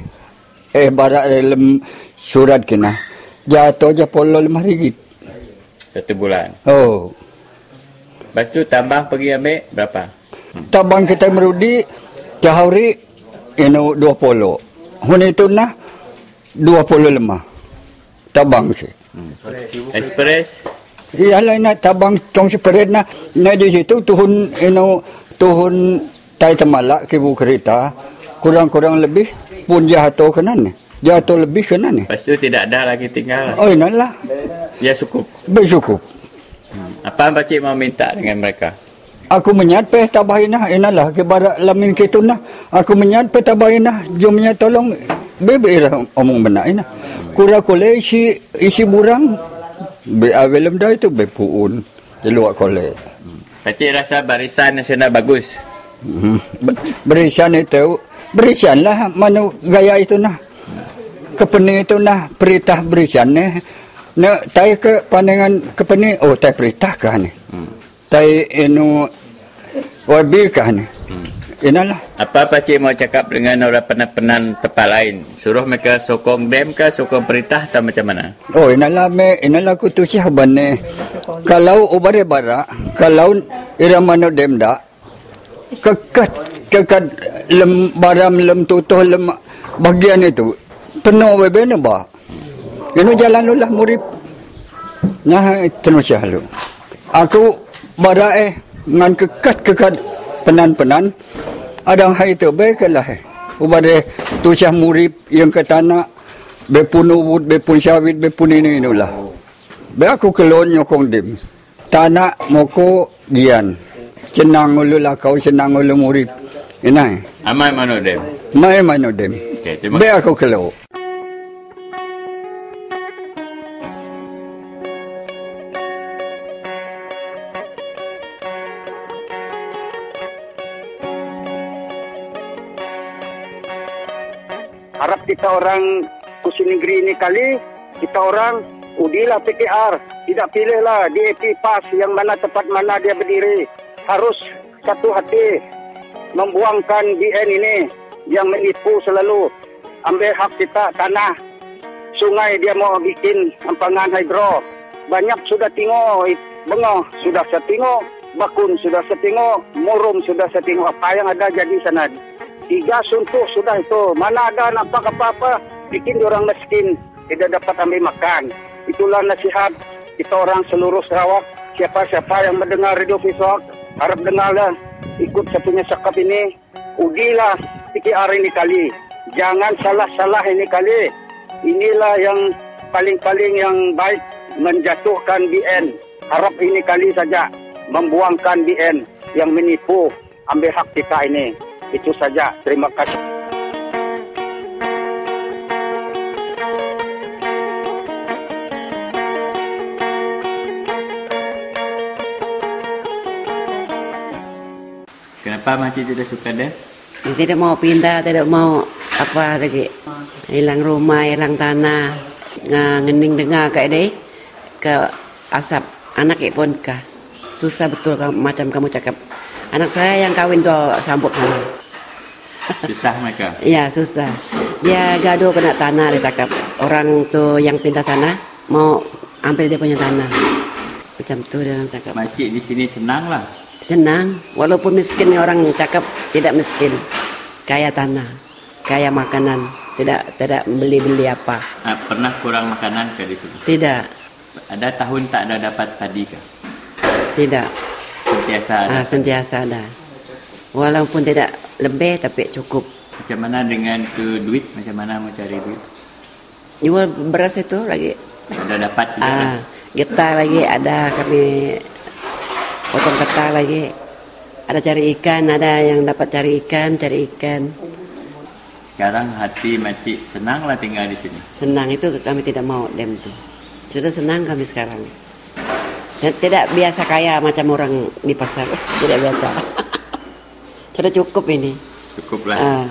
eh barak dalam surat kena jatuh je polo lima ringgit. Satu bulan? Oh. Lepas tu tambang pergi ambil berapa? Hmm. Tambang kita merudi, cahari, ini dua polo. Huni itu nah, dua polo lima. Tabang si. Hmm. Express? Iya lah nak tabang tong separet na na di situ tuhun ino tuhun tai temalak kibu kereta kurang-kurang lebih pun jatuh kanan ni jatuh lebih ke mana? Lepas tu tidak ada lagi tinggal. Oh, inilah. Ya cukup. Bercukup. Hmm. Apa yang Pakcik mau minta dengan mereka? Aku menyat pe tabahinah inalah ke barat lamin ke tunah. Aku menyat pe tabahinah jom nya tolong bebe omong benar ina. Kura kole isi isi burang be avelem dah itu be puun di luar kole. Pakcik rasa barisan nasional bagus. Hmm. Barisan itu barisan lah mana gaya itu nah kepeni itu nah perintah berisian ni nak tay ke pandangan kepeni oh tay perintah kah ni hmm. tay inu wabi kah ni hmm. Inalah. Apa apa cik mau cakap dengan orang penan-penan tempat lain? Suruh mereka sokong dem ke sokong perintah atau macam mana? Oh, inalah me, inalah ku tu siah bane. Kalau ubare bara, kalau ira mano dem da, kekat kekat lem baram lem tutuh lem bagian itu penuh bebena ba. Ini jalan lu lah murid. Nah, terus ya. Aku bara eh ngan kekat kekat penan-penan ada hai tu baik lah. Ubade tu syah murid yang ke tanah bepun ubud bepun syawit bepun ini inilah. Be aku kelon nyokong dim. Tanah moko gian. Cenang ulu lah kau senang ulu murid. Inai. Amai mano dem. Mai mano dem. Okay, Be aku kelon. Kita orang kursi negeri ini kali, kita orang udilah PKR. Tidak pilihlah DAP PAS yang mana tempat mana dia berdiri. Harus satu hati membuangkan BN ini yang menipu selalu. Ambil hak kita tanah. Sungai dia mau bikin empangan hidro. Banyak sudah tengok bengah sudah saya tengok. Bakun sudah saya tengok. Murum sudah saya tengok. Apa yang ada jadi sana tiga suntuk sudah itu. Mana ada nampak apa-apa, bikin orang miskin, tidak dapat ambil makan. Itulah nasihat kita orang seluruh Sarawak. Siapa-siapa yang mendengar radio visual, harap dengarlah ikut satunya sekap ini. Udilah PKR ini kali. Jangan salah-salah ini kali. Inilah yang paling-paling yang baik menjatuhkan BN. Harap ini kali saja membuangkan BN yang menipu ambil hak kita ini. Itu saja. Terima kasih. Kenapa makcik tidak suka dia? Tidak mau pindah, tidak mau apa lagi. Hilang rumah, hilang tanah. Ngening dengar kayak deh ke asap anak pun kah. Susah betul macam kamu cakap. Anak saya yang kawin tuh sambut kamu. Susah mereka? Iya susah. Dia gaduh kena tanah dia cakap. Orang tuh yang pindah tanah mau ambil dia punya tanah. Macam tu dia cakap. Makcik di sini senang lah. Senang. Walaupun miskin orang cakap tidak miskin. Kaya tanah. Kaya makanan. Tidak tidak beli-beli apa. Nah, pernah kurang makanan ke di sini? Tidak. Ada tahun tak ada dapat padi ke? Tidak. Sentiasa ada? Ah, sentiasa ada. Walaupun tidak lebih tapi cukup. Macam mana dengan tu duit? Macam mana mau cari duit? Jual beras itu lagi. Ada dapat juga ah, kan? Getah lagi ada kami potong getah lagi. Ada cari ikan, ada yang dapat cari ikan, cari ikan. Sekarang hati makcik senang lah tinggal di sini. Senang itu kami tidak mau dem tu. Sudah senang kami sekarang. Tidak biasa kaya macam orang di pasar. Tidak biasa. Sudah cukup ini. Cukup lah. Ah.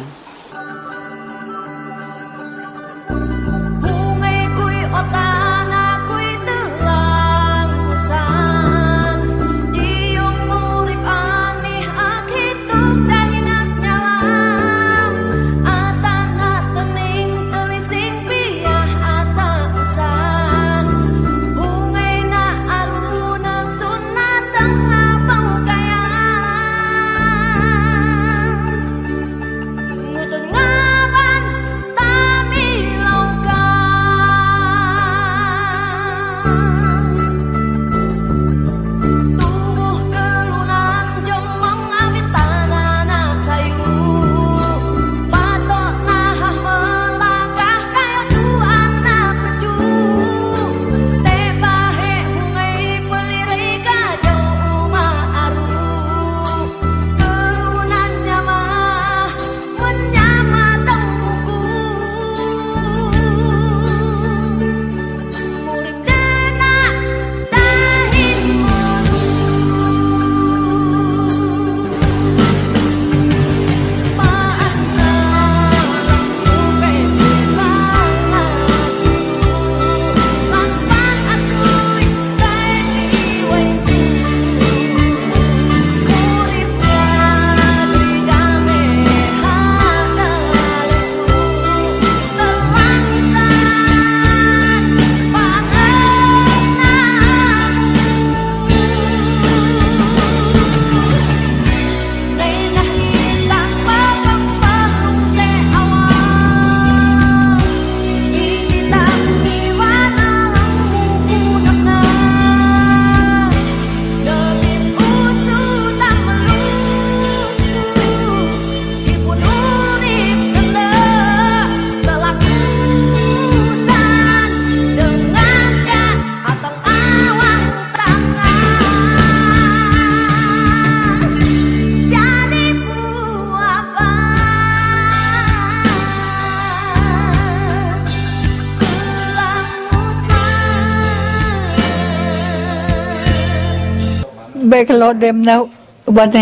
Baik kalau dem na uban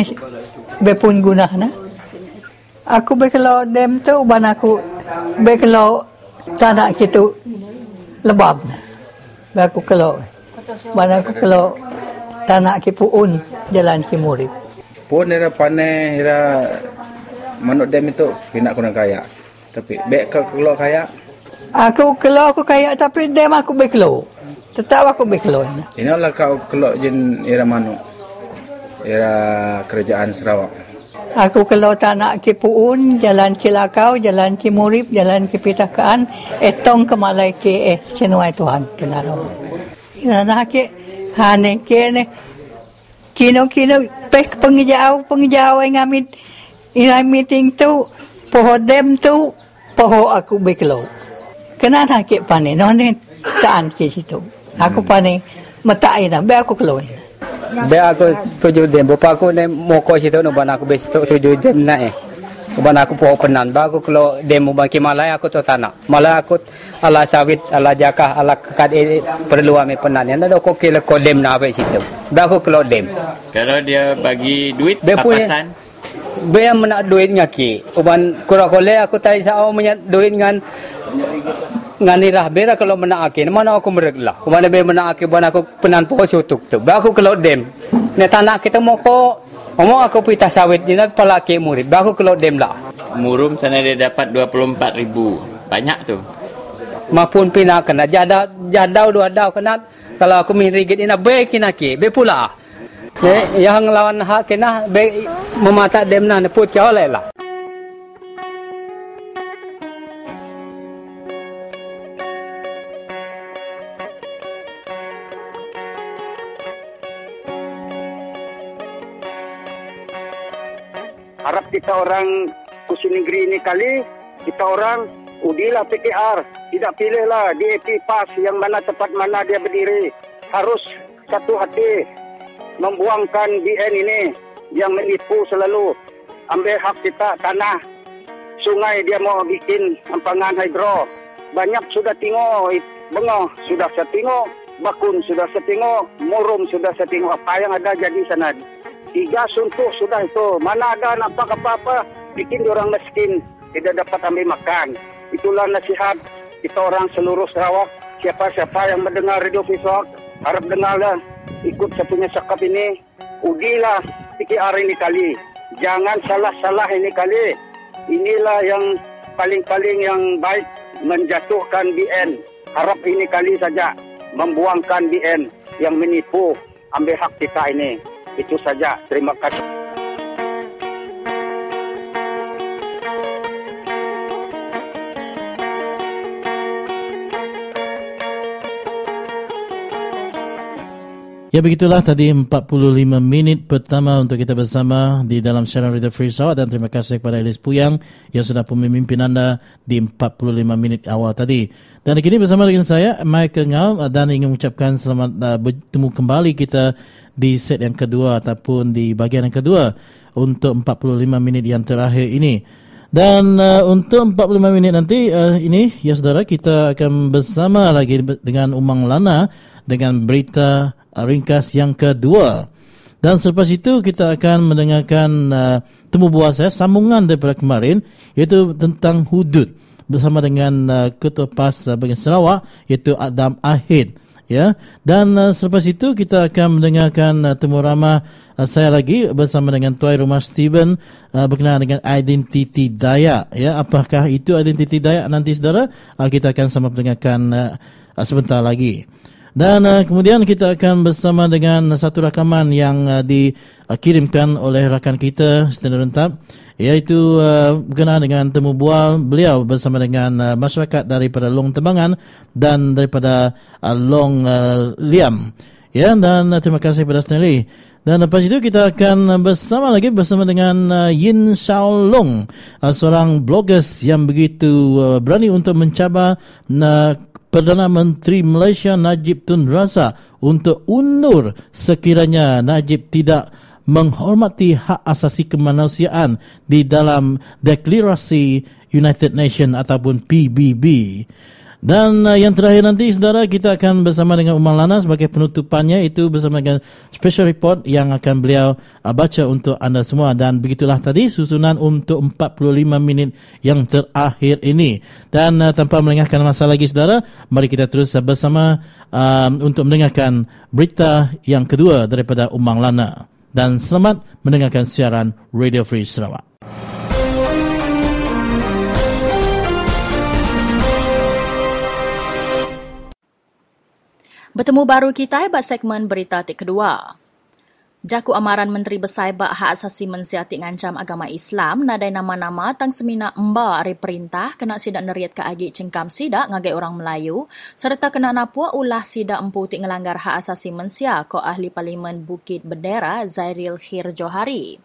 be pun guna na. Aku baik kalau dem tu uban aku baik kalau tanah kita lebab na. Aku kalau uban aku kalau tanah kita pun jalan kimuri pun era pane era manuk dem itu pinak kurang kaya tapi baik kalau kaya aku kalau aku kaya tapi dem aku baik kalau tetap aku baik kalau inilah kau kalau jen era manuk era kerajaan Sarawak. Aku kalau tak nak ke Puun, jalan ke Lakau, jalan ke Murib, jalan ke Pitakaan, etong ke Malay ke eh, senuai Tuhan. Kenal. Ina nak ke, hane ke ne, kino kino, pek pengijau, pengijau yang amit, ina meeting tu, poho dem tu, poho aku beklo. Kenal nak ke panen, no ne, taan ke situ. Aku hmm. panik metai dah. Be aku keluar. Be aku setuju dem. Bapa aku ni moko situ no ban aku be setuju dem na eh. Ban aku po penan. Ba aku kalau dem mau bangki malai aku tu sana. Malai aku ala sawit ala jakah ala kad e perlu ame penan. Yang ada aku kira ko dem na be situ. Ba aku kalau dem. Kalau dia bagi duit be papasan. Be yang menak duit ngaki. Uban kurang kole aku tadi sao menyat duit dengan ngani rah bera kalau mena ake mana aku mereglah mana be mena ake bana aku penan po sutuk tu ba aku kalau dem ne tanah kita mau ko Omo aku pita sawit ni pala ke murid. Ba aku kalau dem lah. Murum sana dia dapat 24 ribu. Banyak tu. Mapun pina kena jada jadau dua dau kena kalau aku min rigit ina be kina ke be pula. Ne yang lawan hak kena be memata dem nah ne put ke oleh lah. Kita orang kursi negeri ini kali kita orang udilah PKR tidak pilihlah DAP PAS yang mana tempat mana dia berdiri. Harus satu hati membuangkan BN ini yang menipu selalu. Ambil hak kita tanah sungai dia mau bikin empangan hidro. Banyak sudah tengok bengah sudah saya tengok bakun sudah saya tengok murum sudah saya tengok. Apa yang ada jadi sana Tiga suntuk sudah itu. Mana ada nampak apa-apa, bikin orang miskin. Tidak dapat ambil makan. Itulah nasihat kita orang seluruh Sarawak. Siapa-siapa yang mendengar radio visual, harap dengarlah. Ikut satunya sekap ini. Udilah PKR ini kali. Jangan salah-salah ini kali. Inilah yang paling-paling yang baik menjatuhkan BN. Harap ini kali saja membuangkan BN yang menipu ambil hak kita ini. Itu saja. Terima kasih. Ya begitulah tadi 45 minit pertama untuk kita bersama di dalam siaran Radio Free Sarawak dan terima kasih kepada Elis Puyang yang sudah memimpin anda di 45 minit awal tadi. Dan kini bersama dengan saya Michael Ngau dan ingin mengucapkan selamat uh, bertemu kembali kita di set yang kedua ataupun di bahagian yang kedua untuk 45 minit yang terakhir ini. Dan uh, untuk 45 minit nanti uh, ini ya saudara kita akan bersama lagi dengan Umang Lana dengan berita ringkas yang kedua. Dan selepas itu kita akan mendengarkan uh, temu buah saya sambungan daripada kemarin iaitu tentang hudud bersama dengan uh, Ketua PAS uh, bagian Sarawak iaitu Adam Ahid ya. Dan uh, selepas itu kita akan mendengarkan uh, temu ramah uh, saya lagi bersama dengan tuai rumah Steven uh, berkenaan dengan identiti Dayak ya. Apakah itu identiti Dayak? Nanti saudara uh, kita akan sama mendengarkan uh, uh, sebentar lagi dan uh, kemudian kita akan bersama dengan satu rakaman yang uh, dikirimkan oleh rakan kita setelah rentap iaitu uh, berkenaan dengan temu bual beliau bersama dengan uh, masyarakat daripada Long Tembangan dan daripada uh, Long uh, Liam. Ya dan uh, terima kasih kepada Stanley. Dan lepas itu kita akan bersama lagi bersama dengan uh, Yin Xiao Long, uh, seorang bloggers yang begitu uh, berani untuk mencabar uh, Perdana Menteri Malaysia Najib Tun Razak untuk undur sekiranya Najib tidak menghormati hak asasi kemanusiaan di dalam deklarasi United Nations ataupun PBB. Dan uh, yang terakhir nanti saudara kita akan bersama dengan Umar Lana sebagai penutupannya itu bersama dengan special report yang akan beliau uh, baca untuk anda semua dan begitulah tadi susunan untuk 45 minit yang terakhir ini. Dan uh, tanpa melengahkan masa lagi saudara, mari kita terus uh, bersama um, untuk mendengarkan berita yang kedua daripada Umar Lana dan selamat mendengarkan siaran Radio Free Sarawak. Bertemu baru kita buat segmen berita tik kedua. Jaku amaran Menteri Bersaibat Hak Asasi Manusia Tik Ngancam Agama Islam nadai nama-nama tang semina emba hari perintah kena sidak neriat ke agi cengkam sidak ngagai orang Melayu serta kena napua ulah sidak empu tik ngelanggar hak asasi manusia ko ahli parlimen Bukit Bendera Zairil Khir Johari.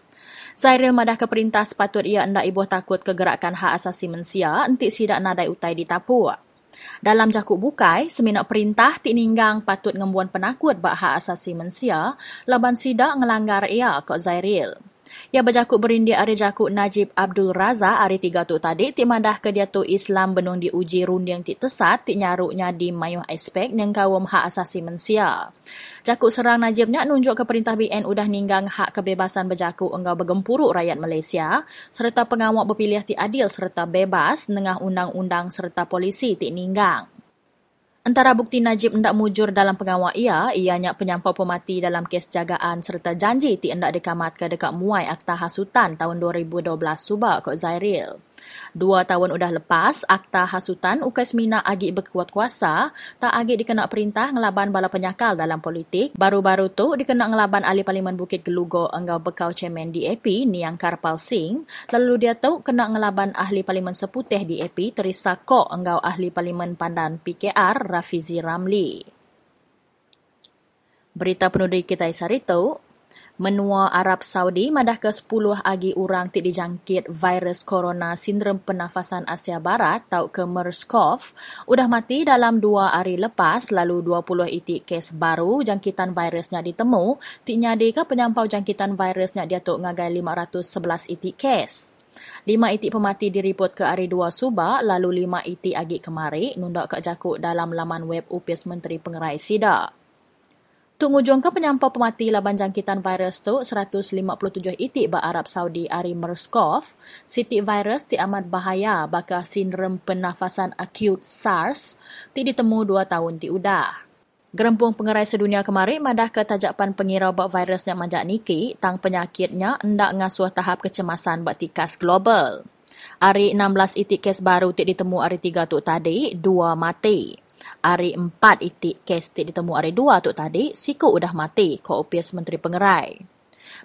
Zairil madah ke perintah sepatut ia anda ibu takut kegerakan hak asasi manusia entik sidak nadai utai ditapua. Dalam jakuk bukai, seminak perintah tininggang patut ngembuan penakut bak hak asasi manusia, laban sidak ngelanggar ia kok Zairil. Ia berjakuk berindik hari jakuk Najib Abdul Raza hari tiga tu tadi, tik madah ke dia tu Islam benung diuji runding tik tesat, tik nyaruknya di mayuh aspek yang kawam hak asasi manusia. Jakuk serang Najibnya nunjuk ke perintah BN udah ninggang hak kebebasan berjakuk enggau bergempuruk rakyat Malaysia, serta pengawak berpilihan tik adil serta bebas, nengah undang-undang serta polisi tik ninggang. Antara bukti Najib hendak mujur dalam pengawal ia, ianya penyampau pemati dalam kes jagaan serta janji ti hendak dikamat ke dekat muai akta hasutan tahun 2012 subak kok Zairil. Dua tahun udah lepas, akta hasutan Ukas Mina agi berkuat kuasa, tak agi dikena perintah ngelaban bala penyakal dalam politik. Baru-baru tu dikena ngelaban ahli parlimen Bukit Gelugo enggau bekau cemen DAP, Niang Karpal Singh. Lalu dia tahu kena ngelaban ahli parlimen seputih DAP, Teresa Kok enggau ahli parlimen pandan PKR, Rafizi Ramli. Berita penuh dari kita isari tu, Menua Arab Saudi madah ke 10 agi orang tidak dijangkit virus corona sindrom pernafasan Asia Barat atau ke MERS-CoV udah mati dalam dua hari lepas lalu 20 itik kes baru jangkitan virusnya ditemu tik nyadi ke penyampau jangkitan virusnya dia tok ngagai 511 itik kes. Lima itik pemati diripot ke hari dua Subak, lalu lima itik agi kemari, nundak ke jakuk dalam laman web UPIS Menteri Pengerai Sidak. Tunggu ke penyampau pemati laban jangkitan virus tu 157 itik ba Arab Saudi ari MERS-CoV. Siti virus ti amat bahaya baka sindrom pernafasan akut SARS ti ditemu dua tahun ti udah. Gerempung pengerai sedunia kemarin madah ke tajapan pengirau bak virusnya majak niki tang penyakitnya hendak ngasuh tahap kecemasan bak tikas global. Hari 16 itik kes baru ti ditemu hari 3 tu tadi, dua mati hari empat itik kes ditemu hari dua tu tadi, siku udah mati, ko opis Menteri Pengerai.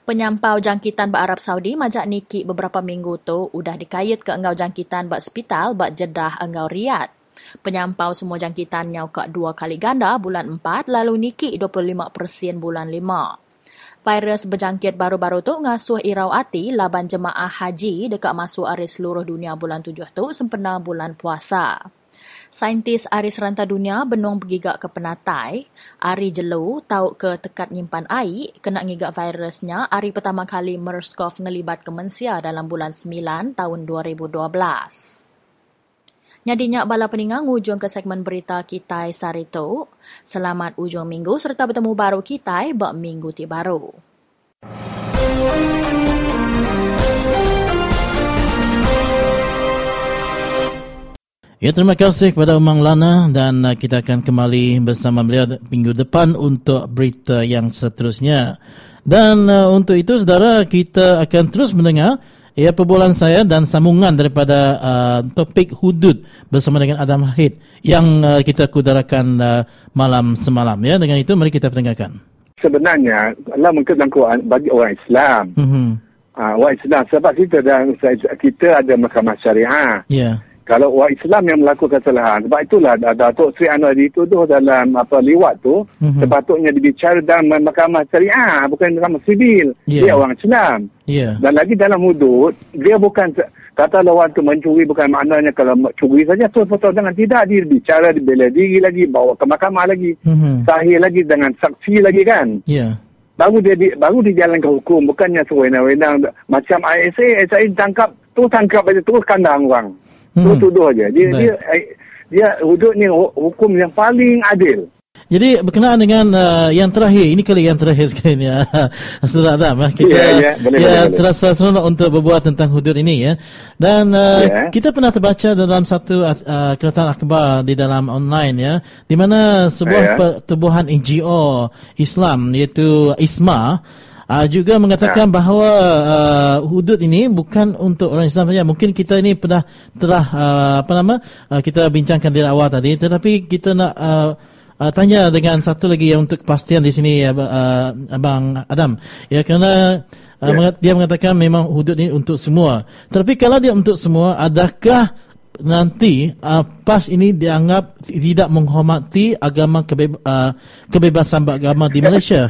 Penyampau jangkitan Arab Saudi majak niki beberapa minggu tu udah dikait ke enggau jangkitan bak hospital bak Jeddah enggau Riyadh. Penyampau semua jangkitannya ke dua kali ganda bulan empat lalu niki 25% bulan lima. Virus berjangkit baru-baru tu ngasuh irau ati laban jemaah haji dekat masuk hari seluruh dunia bulan tujuh tu sempena bulan puasa. Saintis Aris Ranta Dunia benung bergigak ke penatai. Ari jelu tahu ke tekat nyimpan air, kena ngigak virusnya ari pertama kali MERS-CoV ngelibat ke Mensia dalam bulan 9 tahun 2012. Nyadinya bala peningang ujung ke segmen berita kita Sarito. Selamat ujung minggu serta bertemu baru kita bak minggu ti baru. Ya, terima kasih kepada Umang Lana dan uh, kita akan kembali bersama beliau minggu depan untuk berita yang seterusnya. Dan uh, untuk itu, saudara, kita akan terus mendengar ya perbualan saya dan sambungan daripada uh, topik hudud bersama dengan Adam Hid yang uh, kita kudarakan uh, malam semalam. Ya, dengan itu mari kita dengarkan. Sebenarnya, Allah mengatakan bagi orang Islam. Mm-hmm. Uh, orang Islam sebab kita ada kita ada mahkamah syariah. Yeah kalau orang Islam yang melakukan kesalahan sebab itulah Datuk Sri Anwar dituduh dalam apa liwat tu mm-hmm. sepatutnya dibicara dalam mahkamah syariah bukan dalam sibil yeah. dia orang Islam yeah. dan lagi dalam hudud dia bukan kata lawan tu mencuri bukan maknanya kalau curi saja tu betul dengan tidak dia bicara di bela diri lagi bawa ke mahkamah lagi mm-hmm. sahih lagi dengan saksi lagi kan yeah baru dia di, baru dijalankan hukum bukannya sewenang-wenang macam ISA ISA tangkap tu tangkap aja terus kandang orang Hmm. Tuduh aja. Dia, dia dia dia hudud ni hukum yang paling adil. Jadi berkenaan dengan uh, yang terakhir, ini kali yang terakhir sekali ni, uh, Saudara Adam, uh, kita yeah, yeah. Boleh, ya, boleh, terasa seronok untuk berbuat tentang hudud ini. ya. Dan uh, yeah. kita pernah terbaca dalam satu uh, kereta akhbar di dalam online, ya, di mana sebuah yeah. pertubuhan NGO Islam, iaitu ISMA, uh, juga mengatakan ya. bahawa uh, hudud ini bukan untuk orang Islam saja. Mungkin kita ini pernah telah uh, apa nama uh, kita bincangkan di awal tadi, tetapi kita nak uh, uh, tanya dengan satu lagi yang untuk kepastian di sini uh, uh, abang Adam. Ya kerana uh, yeah. dia mengatakan memang hudud ini untuk semua. Tetapi kalau dia untuk semua, adakah nanti uh, PAS ini dianggap tidak menghormati agama kebe- uh, kebebasan beragama di Malaysia.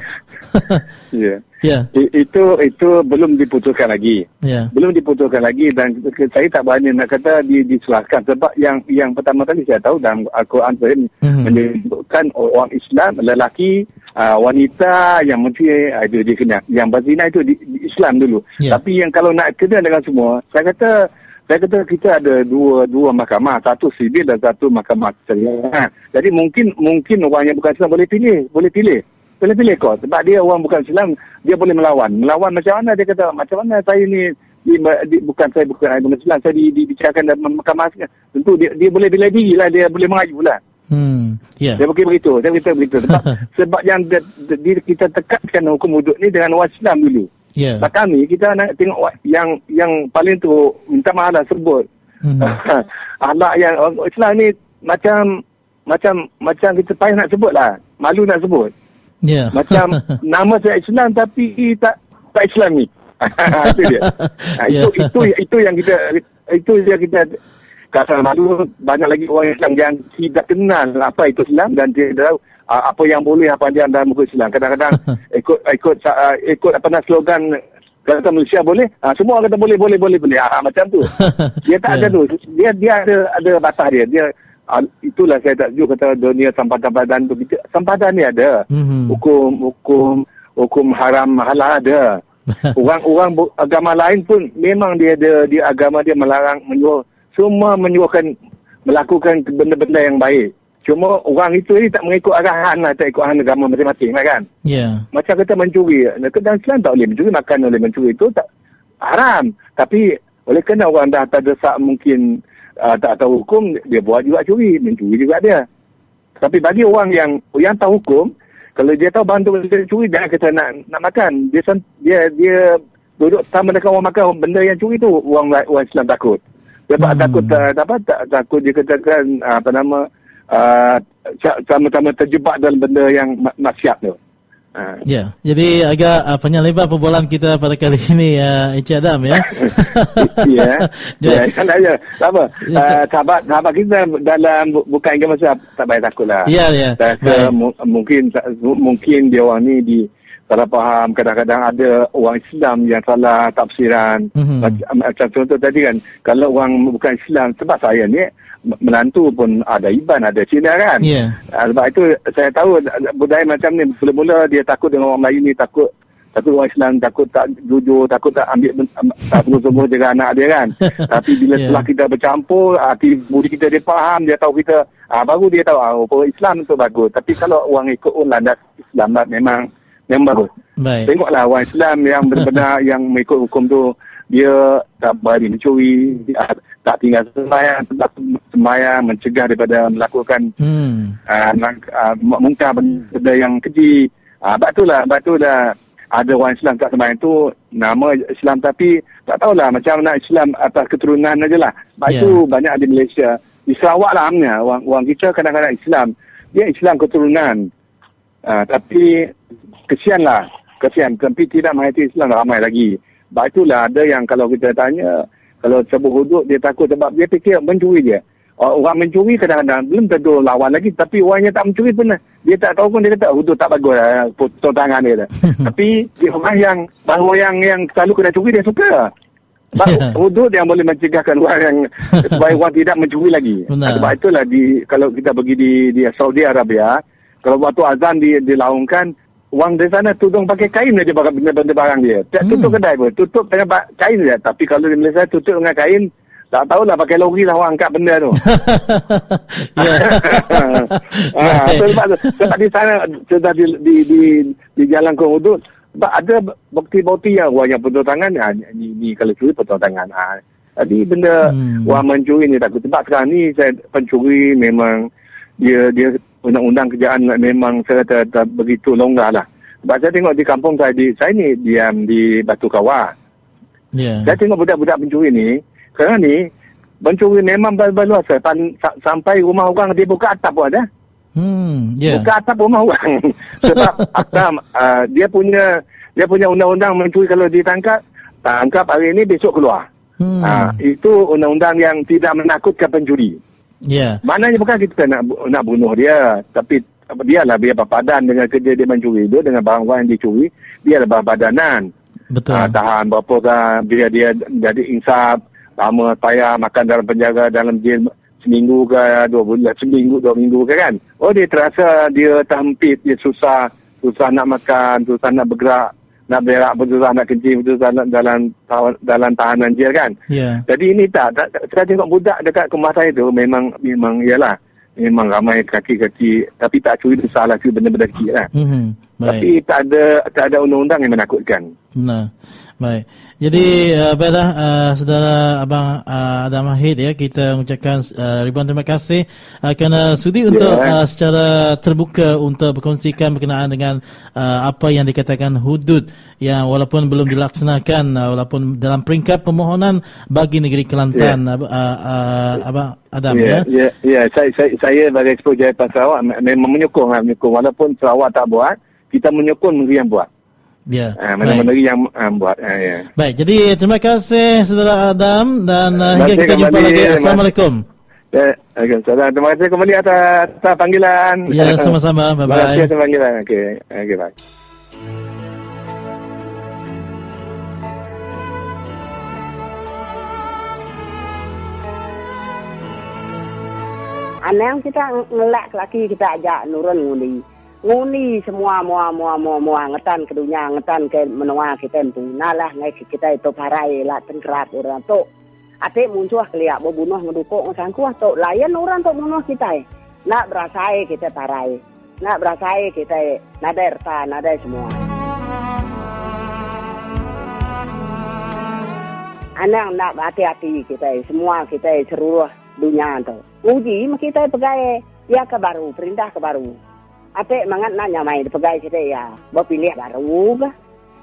ya. Yeah. Itu itu belum diputuskan lagi. Yeah. Belum diputuskan lagi dan saya tak berani nak kata di diselahkan sebab yang yang pertama kali saya tahu dalam Al-Quran mm-hmm. menyebutkan orang Islam lelaki uh, wanita yang mesti uh, dia kena yang berzina itu di, di Islam dulu. Yeah. Tapi yang kalau nak kena dengan semua saya kata saya kata kita ada dua dua mahkamah, satu sivil dan satu mahkamah syariah. Ha. Jadi mungkin mungkin orang yang bukan Islam boleh pilih, boleh pilih. Boleh pilih kau sebab dia orang bukan Islam, dia boleh melawan. Melawan macam mana dia kata, macam mana saya ni di, di, bukan saya bukan bukan Islam, saya di, dibicarakan dalam mahkamah. Tentu dia dia boleh bela diri lah, dia boleh mengayu lah. Hmm, yeah. Dia pergi begitu, dia beritahu begitu. Sebab, sebab yang dia, dia, kita tekatkan hukum wuduk ni dengan orang Islam dulu. Yeah. Tak kami kita nak tengok yang yang paling tu minta maaf lah sebut. Hmm. Ahlak yang Islam ni macam macam macam kita payah nak sebut lah. Malu nak sebut. Yeah. Macam nama saya Islam tapi tak tak Islam ni. itu dia. Nah, itu, yeah. itu itu yang kita itu yang kita kata malu banyak lagi orang Islam yang tidak kenal apa itu Islam dan dia tahu uh, apa yang boleh apa yang dalam buku Islam. Kadang-kadang ikut ikut uh, ikut apa nak slogan kata Malaysia boleh, uh, semua orang kata boleh boleh boleh boleh. Uh, macam tu. Dia tak yeah. ada tu. Dia dia ada ada batas dia. Dia uh, itulah saya tak juga kata dunia sampadan tu. Sampadan ni ada. Mm-hmm. Hukum hukum hukum haram halal ada. Orang-orang agama lain pun memang dia ada dia agama dia melarang menyuruh semua menyuruhkan melakukan benda-benda yang baik. Cuma orang itu ni tak mengikut arahan lah, tak ikut arahan agama masing-masing lah kan. Ya. Yeah. Macam kata mencuri. Dan Islam tak boleh mencuri, makan oleh mencuri itu tak haram. Tapi oleh kerana orang dah tak desak mungkin uh, tak tahu hukum, dia buat juga curi, mencuri juga dia. Tapi bagi orang yang yang tahu hukum, kalau dia tahu bantu dia curi, jangan kata nak nak makan. Dia dia dia duduk sama dengan orang makan benda yang curi tu, orang, orang Islam takut. Sebab hmm. takut uh, apa tak, takut dia katakan uh, apa nama uh, sama-sama terjebak dalam benda yang maksiat tu. Uh. Ya, jadi agak uh, panjang lebar perbualan kita pada kali ini ya, uh, Encik Adam ya. ya. Ya, kan aja. Apa? Ya, uh, sahabat sahabat kita dalam bukan ingat masa tak payah takutlah. Ya, ya. mungkin mungkin dia orang ni di salah faham kadang-kadang ada orang Islam yang salah tafsiran mm-hmm. macam, contoh tadi kan kalau orang bukan Islam sebab saya ni menantu pun ada iban ada Cina kan yeah. sebab itu saya tahu budaya macam ni mula-mula dia takut dengan orang Melayu ni takut takut orang Islam takut tak jujur takut tak ambil tak sungguh-sungguh dengan anak dia kan tapi bila yeah. setelah kita bercampur hati budi kita dia faham dia tahu kita ah, baru dia tahu ah, oh, Islam tu bagus tapi kalau orang ikut landas Islam memang yang bagus. Baik. Tengoklah orang Islam yang benar-benar yang mengikut hukum tu dia tak berani mencuri, dia tak tinggal sembahyang, tak sembahyang mencegah daripada melakukan hmm. uh, uh, mungkar benda yang keji. Uh, sebab itulah, sebab itulah ada orang Islam tak sembahyang tu nama Islam tapi tak tahulah macam nak Islam atas keturunan aja lah. Sebab yeah. itu banyak di Malaysia. Di Sarawak lah amnya, orang, orang kita kadang-kadang Islam. Dia Islam keturunan. Uh, tapi kesianlah kesian. Tapi tidak mengerti Islam ramai lagi. Sebab itulah ada yang kalau kita tanya kalau sebut hudud dia takut sebab dia fikir mencuri dia. Orang mencuri kadang-kadang belum tentu lawan lagi. Tapi orang yang tak mencuri pun dia tak tahu pun dia kata hudud tak bagus lah. Potong tangan dia. Tapi dia orang yang bahawa yang yang selalu kena curi dia suka. Sebab hudud yang boleh mencegahkan orang yang supaya orang tidak mencuri lagi. Benar. sebab itulah di kalau kita pergi di, di Saudi Arabia kalau waktu azan di, dilaungkan Wang di sana tudung pakai kain dia pakai benda-benda barang dia. Tak hmm. tutup kedai pun. Tutup dengan kain dia. Tapi kalau di Malaysia tutup dengan kain, tak tahulah pakai lori lah orang angkat benda tu. ha, sebab, sebab di sana, sudah di, di, di, di jalan ke hudud, sebab ada bukti-bukti yang orang yang potong tangan, ha, ni, ni kalau curi potong tangan. Ha. Jadi benda hmm. orang mencuri ni takut. Sebab sekarang ni saya pencuri memang dia dia undang-undang kerjaan memang saya kata tak begitu longgar lah. Sebab saya tengok di kampung saya, di, saya ni diam di Batu Kawah. Yeah. Saya tengok budak-budak pencuri ni, sekarang ni, pencuri memang berluas. Sampai rumah orang dia buka atap pun ada. Hmm, yeah. Buka atap rumah orang. Sebab atap, uh, dia punya dia punya undang-undang mencuri kalau ditangkap, tangkap hari ini besok keluar. Hmm. Ha, itu undang-undang yang tidak menakutkan pencuri. Ya. Yeah. Maknanya bukan kita nak nak bunuh dia, tapi dia lah biar padan dengan kerja dia mencuri itu dengan barang-barang yang dicuri, dia lah badanan. Betul. Ha, tahan berapa kan, biar dia jadi insaf, lama payah makan dalam penjara, dalam jail seminggu ke dua bulan, seminggu, dua minggu ke kan. Oh dia terasa dia terhempit, dia susah, susah nak makan, susah nak bergerak, nak berak, susah nak kencing, susah nak dalam dalam tahanan jail kan. Yeah. Jadi ini tak, tak, saya tengok budak dekat rumah saya tu memang, memang ialah, memang ramai kaki-kaki, tapi tak curi besar lah, curi benda-benda kecil lah. Mm-hmm. Tapi tak ada, tak ada undang-undang yang menakutkan. Nah. Baik. Jadi uh, baiklah uh, saudara abang uh, Adam Mahid ya kita mengucapkan uh, ribuan terima kasih uh, kerana sudi yeah. untuk uh, secara terbuka untuk berkongsikan berkenaan dengan uh, apa yang dikatakan hudud yang walaupun belum dilaksanakan uh, walaupun dalam peringkat permohonan bagi negeri Kelantan yeah. uh, uh, abang Adam yeah, ya. Ya yeah, yeah. saya saya saya bagi Expo Jaya Sarawak memang menyokong lah, menyokong walaupun Sarawak tak buat kita menyokong negeri yang buat. Ya. Uh, mana-mana yang uh, buat. Uh, ya. Baik, jadi terima kasih saudara Adam dan uh, hingga kita kembali. jumpa lagi. Assalamualaikum. Ya, Waalaikumsalam. Terima kasih kembali atas, atas panggilan. Ya, sama-sama. Bye-bye. Terima kasih atas panggilan. Okey, okay, bye. Anak kita ngelak lagi kita ajak nurun ngundi nguni semua mua mua mua mua. Ngetan ke dunia ngetan ke menua kita tu nalah ngai kita itu parai lah tengkerat orang tu ate muncul keliak bo bunuh ngedukuk ngangku tu layan orang tu bunuh kita nak berasai kita parai. Nak berasai kita nada erta nada semua. Anak nak hati-hati kita semua kita seluruh dunia tu. Uji kita pegai ya ke baru perintah ke baru Ate mangat nak nyamai di pegai kita ya. Bawa pilih baru ke.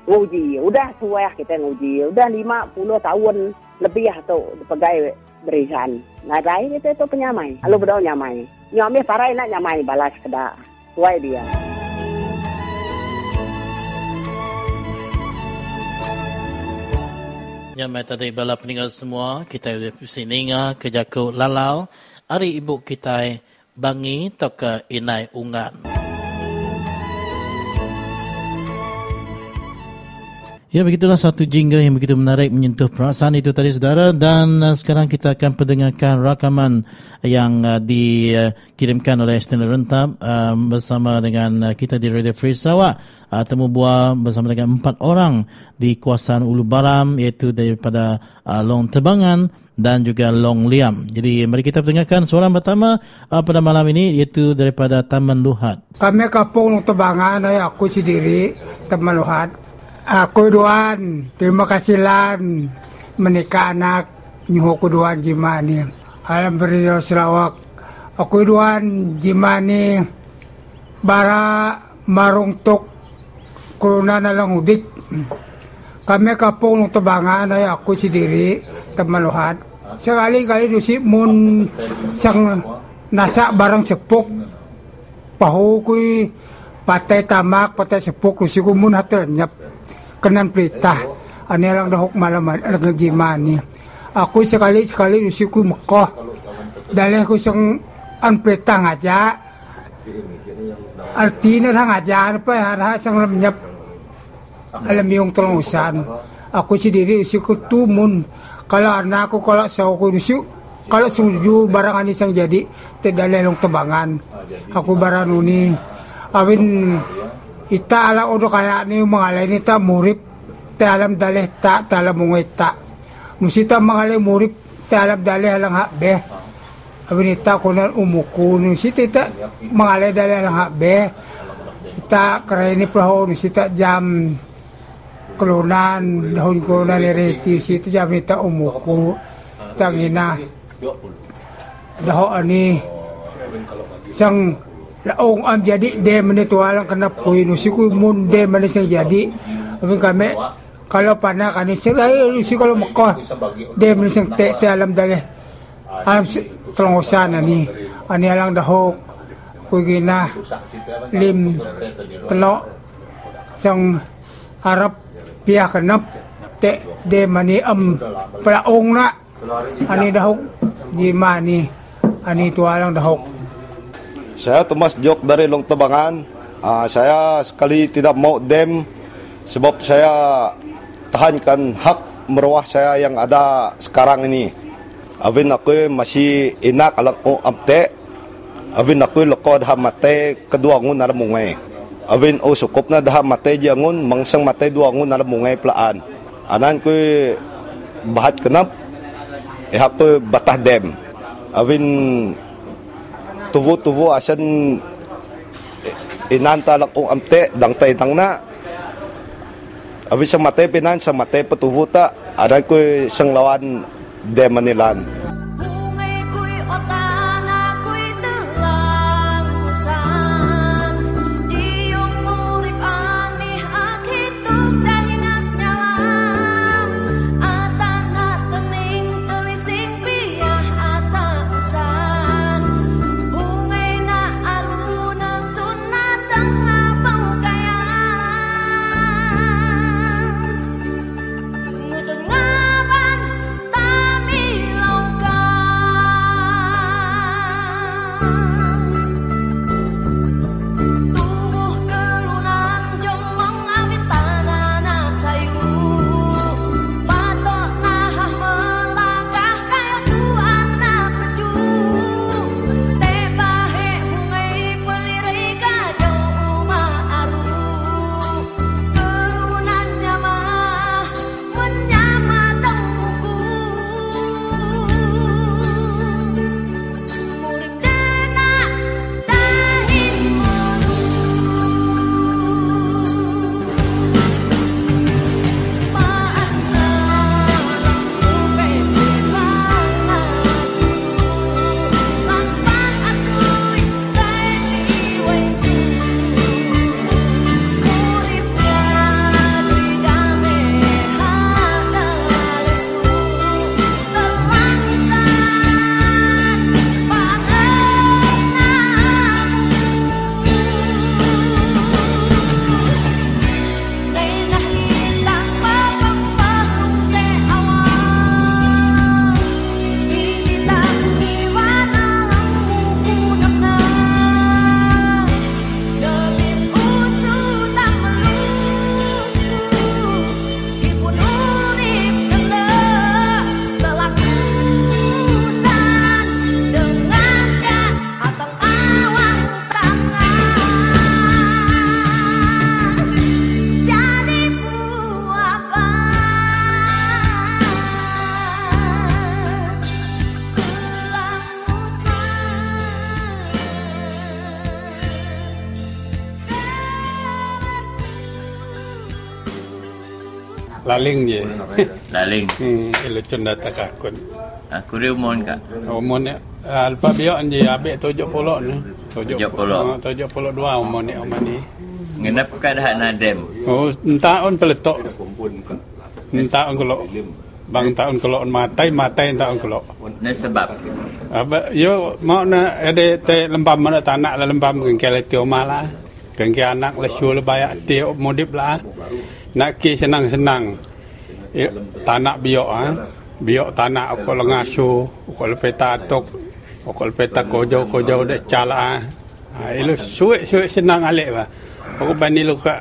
Nguji. Udah tua kita nguji. Udah lima puluh tahun lebih ya tu di pegai berisan. Nadai kita tu penyamai. Lalu berdoa nyamai. Nyamai parai nak nyamai balas kedak. Tua dia. Nyamai tadi bala peninggal semua. Kita di sini ke Jaku Lalau. Hari ibu kita bangi toka inai ungan. Ya begitulah satu jingga yang begitu menarik menyentuh perasaan itu tadi saudara dan uh, sekarang kita akan pendengarkan rakaman yang uh, dikirimkan oleh Stanley Rentap uh, bersama dengan uh, kita di Radio Free Sarawak uh, temu buah bersama dengan empat orang di kawasan Ulu Baram iaitu daripada uh, Long Tebangan dan juga Long Liam. Jadi mari kita pendengarkan suara pertama uh, pada malam ini iaitu daripada Taman Luhat. Kami kapung Long Tebangan, aku sendiri Taman Luhat. Aku duan, terima kasih lan menikah anak nyuhu ku duan jimani. Berido Sarawak. Aku duan jimani bara marung tok kuruna na lang udik. Kami kapong ng tabangan ay ako sendiri tamaluhat. Sekali-kali dusi mun sang nasa barang sepuk pahu kuy patay tamak patay sepuk dusi ko mun hatranyap kanan perintah. Ani lang dahok malaman ang gimani ako sekali sekali usi ko mako dalih ko sang an perintah ngaja artinya lang ngaja apa ya ha sang lamnyap alam yung tulungusan ako si diri usi ko tumun. Kalau anak ko kalau sa ko usi kalau suju barang ani sang jadi tidak lelong tebangan. Aku barang ini awin ita ala odo kaya ni mga lain ita murip te alam dalih ta tala mong ita nusita mga lain murip te alam dalih alang ha be abin ita kunan umuku nusita ita mga lain dalih alang ha be ita karay ni plaho nusita jam klunan dahon ko na ni reti. Sita jam ita umuku ita ngina daho ani sang laong am jadi de menitualang kena pui nusi ku mun de mana sing jadi. Tapi kami kalau pana kani sila nusi kalau mekah de mana sing te te alam daleh alam telongosan ani ani alang dahok ku gina lim telo sang Arab pihak kenap te de mani am praong na ani dahok di mani ani tualang dahok saya Thomas Jok dari Long Tabangan uh, saya sekali tidak mau dem sebab saya tahankan hak meruah saya yang ada sekarang ini. Avin aku masih enak alang o amte. Avin aku lekod hamate kedua ngun ada mungai Avin o sukup na daha mate jangun mangsang mate dua ngun ada mungai pelaan. Anan ku bahat kenap eh aku batah dem. Avin tubuh-tubuh asan inanta lang o amte dang tay dang na Avin sa mate pinan sa mate patubuh ta Anan ku sang lawan de Manilan. Ilo cunda tak akun. Aku dia umon kak. Umon ni, alpa biak je abek tujuh puluh ni. Tujuh puluh. Tujuh puluh dua umon ni umon ni. Ngenap keadaan nadem. Oh, entah on peletok. Entah on kalau bang tahun kalau matai matai tahun kalau. Ni sebab. Apa yo mau na ada te lembam mana tanah la lembam kengkel tio mala. Kengkel anak la syul bayak tio modip lah nak ke senang-senang ya, tanah biok ah biok tanah aku lengasu aku lepeta tok aku lepeta kojo kojo de cala ah. Itu suwe suwe senang alik ba. Aku bani lu ka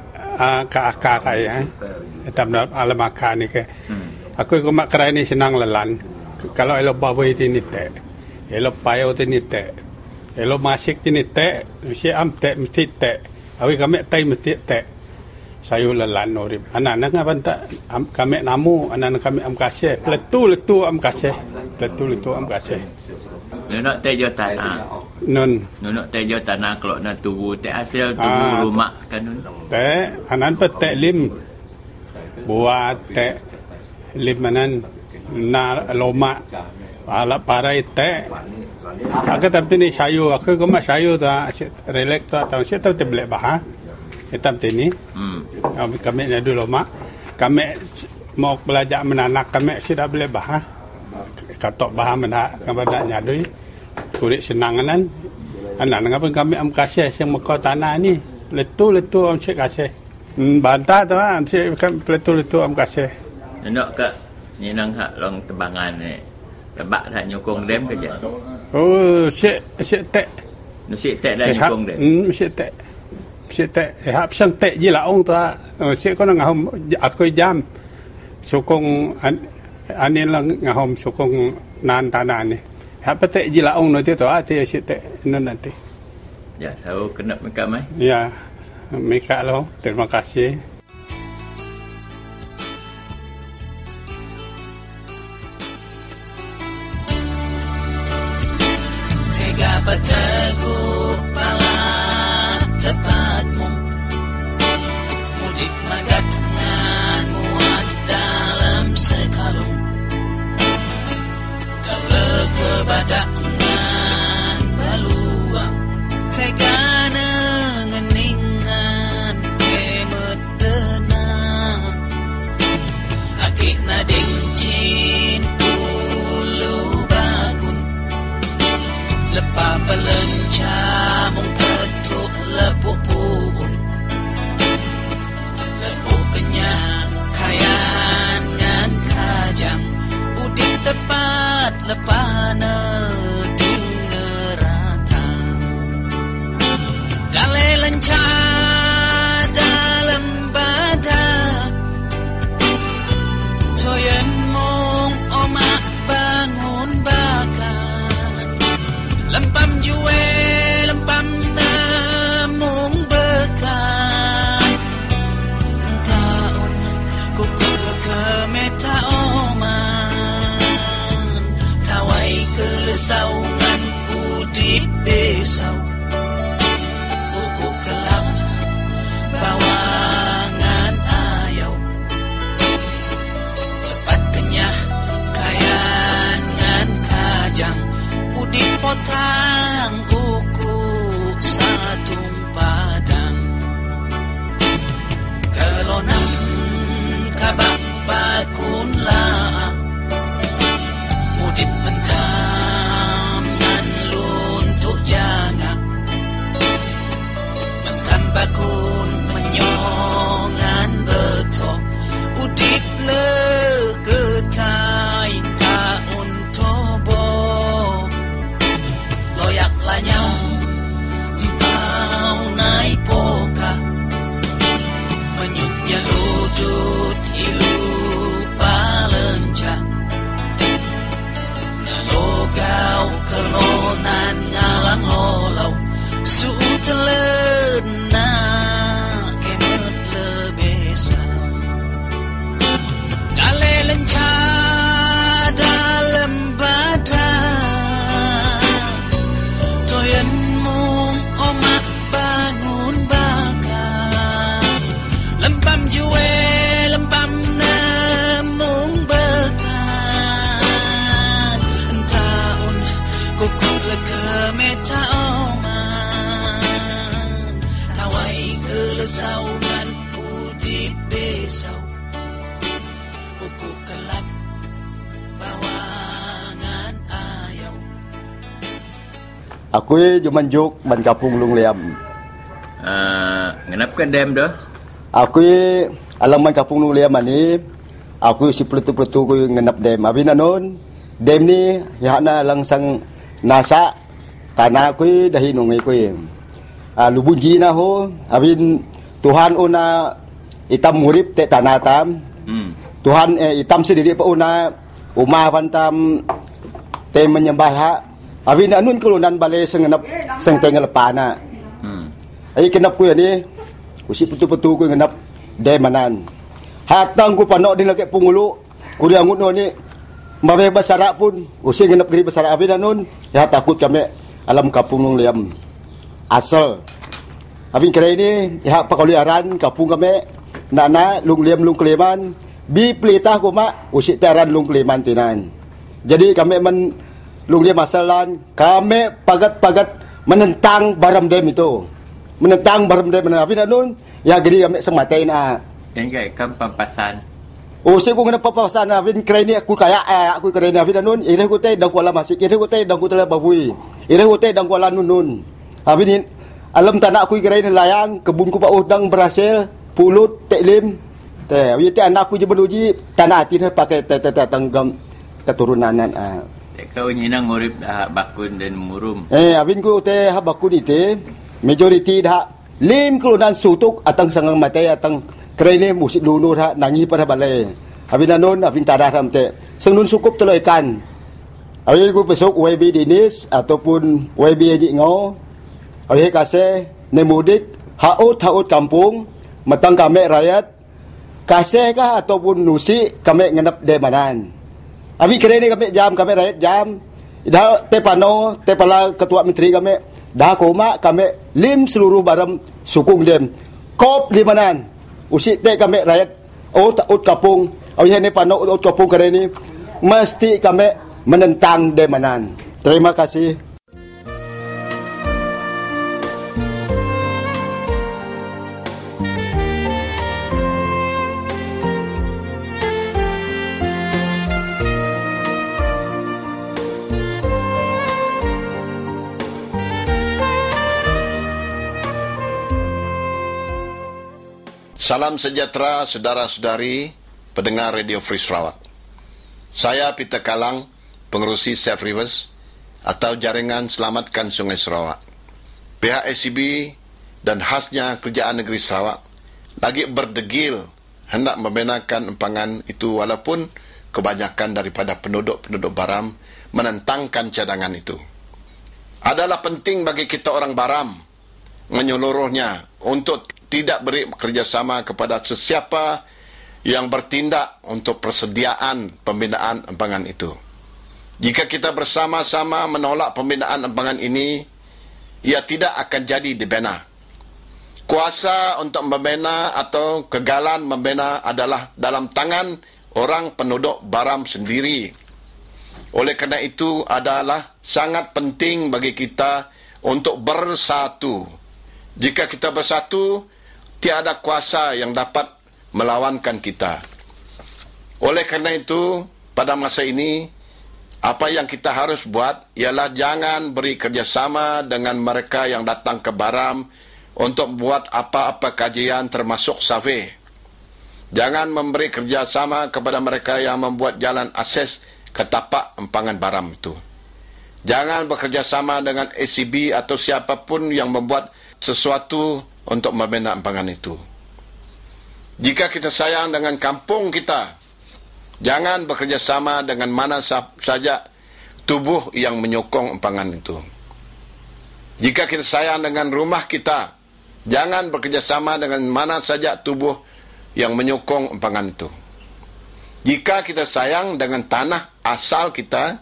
ka ka ka ya tam na alam makan ni ke. Aku ko mak kerai ni senang lelan. Kalau elo bawa itu ni te elo payo itu ni te elo masik ini te mesti am te mesti te awi kami tai mesti te sayu lelan orip anak anak apa tak kami namu anak anak kami am kasih letu letu am kasih letu letu am kasih Nunuk tejo tanah. Nun. Nunuk tejo tanah kalau nak tubuh te hasil tubuh ah, rumah kan nun. Te anan pete lim. Buat te lim anan na loma. Ala parai te. Aku tapi ni sayu aku kau mak sayu tu relax tu atau siapa tu boleh bahas hitam tini. Hmm. Kami kami ni dulu mak. Kami mau belajar menanak kami sudah boleh bahas. Katok bahas menak nak nyadui. Kulit senang kan. Anak dengan pun kami am kasih yang muka tanah ni. Letu letu am cek kasih. Hmm, bantah tu kan, cek kan letu letu am kasih. Nak ke ni nang hak long tebangan ni. Lebak dah nyokong dem ke je? Oh, syek syek tek. Syek tek dah nyokong dem. Hmm, syek tek. Syek tek. Eh, hap sang tek je lah ong tu. Oh, syek kau nak ngahom aku jam. Sokong an, anin lang ngahom sokong nan tanah ni. Hap tek je lah ong nanti tu. Ah, tu syek tek nanti. Ya, saya kena mereka mai. Ya, mereka lo. Terima kasih. Aku juman juk man kapung lung liam. Uh, kenapa dem dah? Aku alam man kapung lung liam ni aku si peletu-peletu ku ngenap dem. Abi nanon dem ni ya na langsang nasa tanah aku dah hinung ku. Ah lubun jina ho abin Tuhan una itam murip te tanah tam. Hmm. Tuhan eh, itam sendiri pa una umah pantam te menyembah ha. Abi na nun kulunan bale sengenap seng tengel pana. Hmm. Ai kenap ku ni usi betul-betul ku ngenap demanan. Hatang ku panok di lagi pungulu ku dia ngut ni Mabe basarak pun usi ngenap geri basarak abi na nun ya takut kami alam kapung nung liam asal. Abin kira ini ya pakali aran kapung kami nana lung liam lung kleman bi pelitah ku mak usi taran lung kleman tinan. Jadi kami men lung liam asalan kami pagat-pagat menentang baram dem itu. Menentang baram dem na nun ya geri kami sematain ah. Yang kai kam pampasan. Oh, saya kena papasan na vin kray ni aku kaya eh aku kray ni vin nun ire ko tay dang ko ala masik ire ko tay dang ko tala bavui ire ko tay dang ko ala nun nun avin alam tanah aku kray ni layang kebun ko pa udang berhasil pulut teklim Teh, teh anak aku je benuji tanah hati pakai teh teh teh tenggam keturunan ah. Kau nyinang ngurip dah bakun dan murum. Eh, abin ku teh ha bakun ite majority dah lim kelunan sutuk atang sangang mate atang kerene musik dulu dah nangi pada balai. Abin nanon abin tadah ram teh. Sengun sukup telo ikan. Abin ku besok YB Dinis ataupun YB Haji Ngau. Abin kasih nemudik haut haut kampung matang kami rakyat kasih kah ataupun nusi kami ngenap de Abi kira ni kami jam kami rakyat jam. Dah te pano te pala ketua menteri kami dah koma kami lim seluruh barang sukung dem. Kop di manan. Usi te kami rakyat tak ut kapung. Abi ni pano ut kapung kira ni mesti kami menentang de manan. Terima kasih. Salam sejahtera saudara-saudari pendengar Radio Free Sarawak. Saya Peter Kalang, pengerusi Safe Rivers atau Jaringan Selamatkan Sungai Sarawak. Pihak SCB dan khasnya Kerjaan Negeri Sarawak lagi berdegil hendak membenarkan empangan itu walaupun kebanyakan daripada penduduk-penduduk Baram menentangkan cadangan itu. Adalah penting bagi kita orang Baram menyeluruhnya untuk tidak beri kerjasama kepada sesiapa yang bertindak untuk persediaan pembinaan empangan itu. Jika kita bersama-sama menolak pembinaan empangan ini, ia tidak akan jadi dibina. Kuasa untuk membina atau kegalan membina adalah dalam tangan orang penduduk Baram sendiri. Oleh kerana itu adalah sangat penting bagi kita untuk bersatu. Jika kita bersatu, tiada kuasa yang dapat melawankan kita. Oleh kerana itu, pada masa ini, apa yang kita harus buat ialah jangan beri kerjasama dengan mereka yang datang ke Baram untuk buat apa-apa kajian termasuk survey. Jangan memberi kerjasama kepada mereka yang membuat jalan akses ke tapak empangan Baram itu. Jangan bekerjasama dengan ACB atau siapapun yang membuat sesuatu untuk membina empangan itu. Jika kita sayang dengan kampung kita, jangan bekerjasama dengan mana saja tubuh yang menyokong empangan itu. Jika kita sayang dengan rumah kita, jangan bekerjasama dengan mana saja tubuh yang menyokong empangan itu. Jika kita sayang dengan tanah asal kita,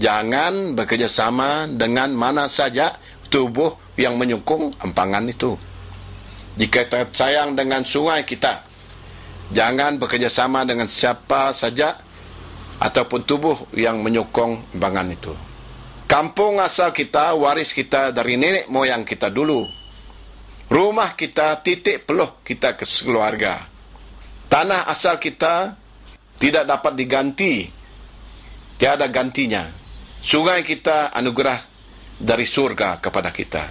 jangan bekerjasama dengan mana saja tubuh yang menyokong empangan itu. Jika kita sayang dengan sungai kita, jangan bekerjasama dengan siapa saja ataupun tubuh yang menyokong bangan itu. Kampung asal kita, waris kita dari nenek moyang kita dulu. Rumah kita, titik peluh kita ke keluarga. Tanah asal kita tidak dapat diganti. Tiada gantinya. Sungai kita anugerah dari surga kepada kita.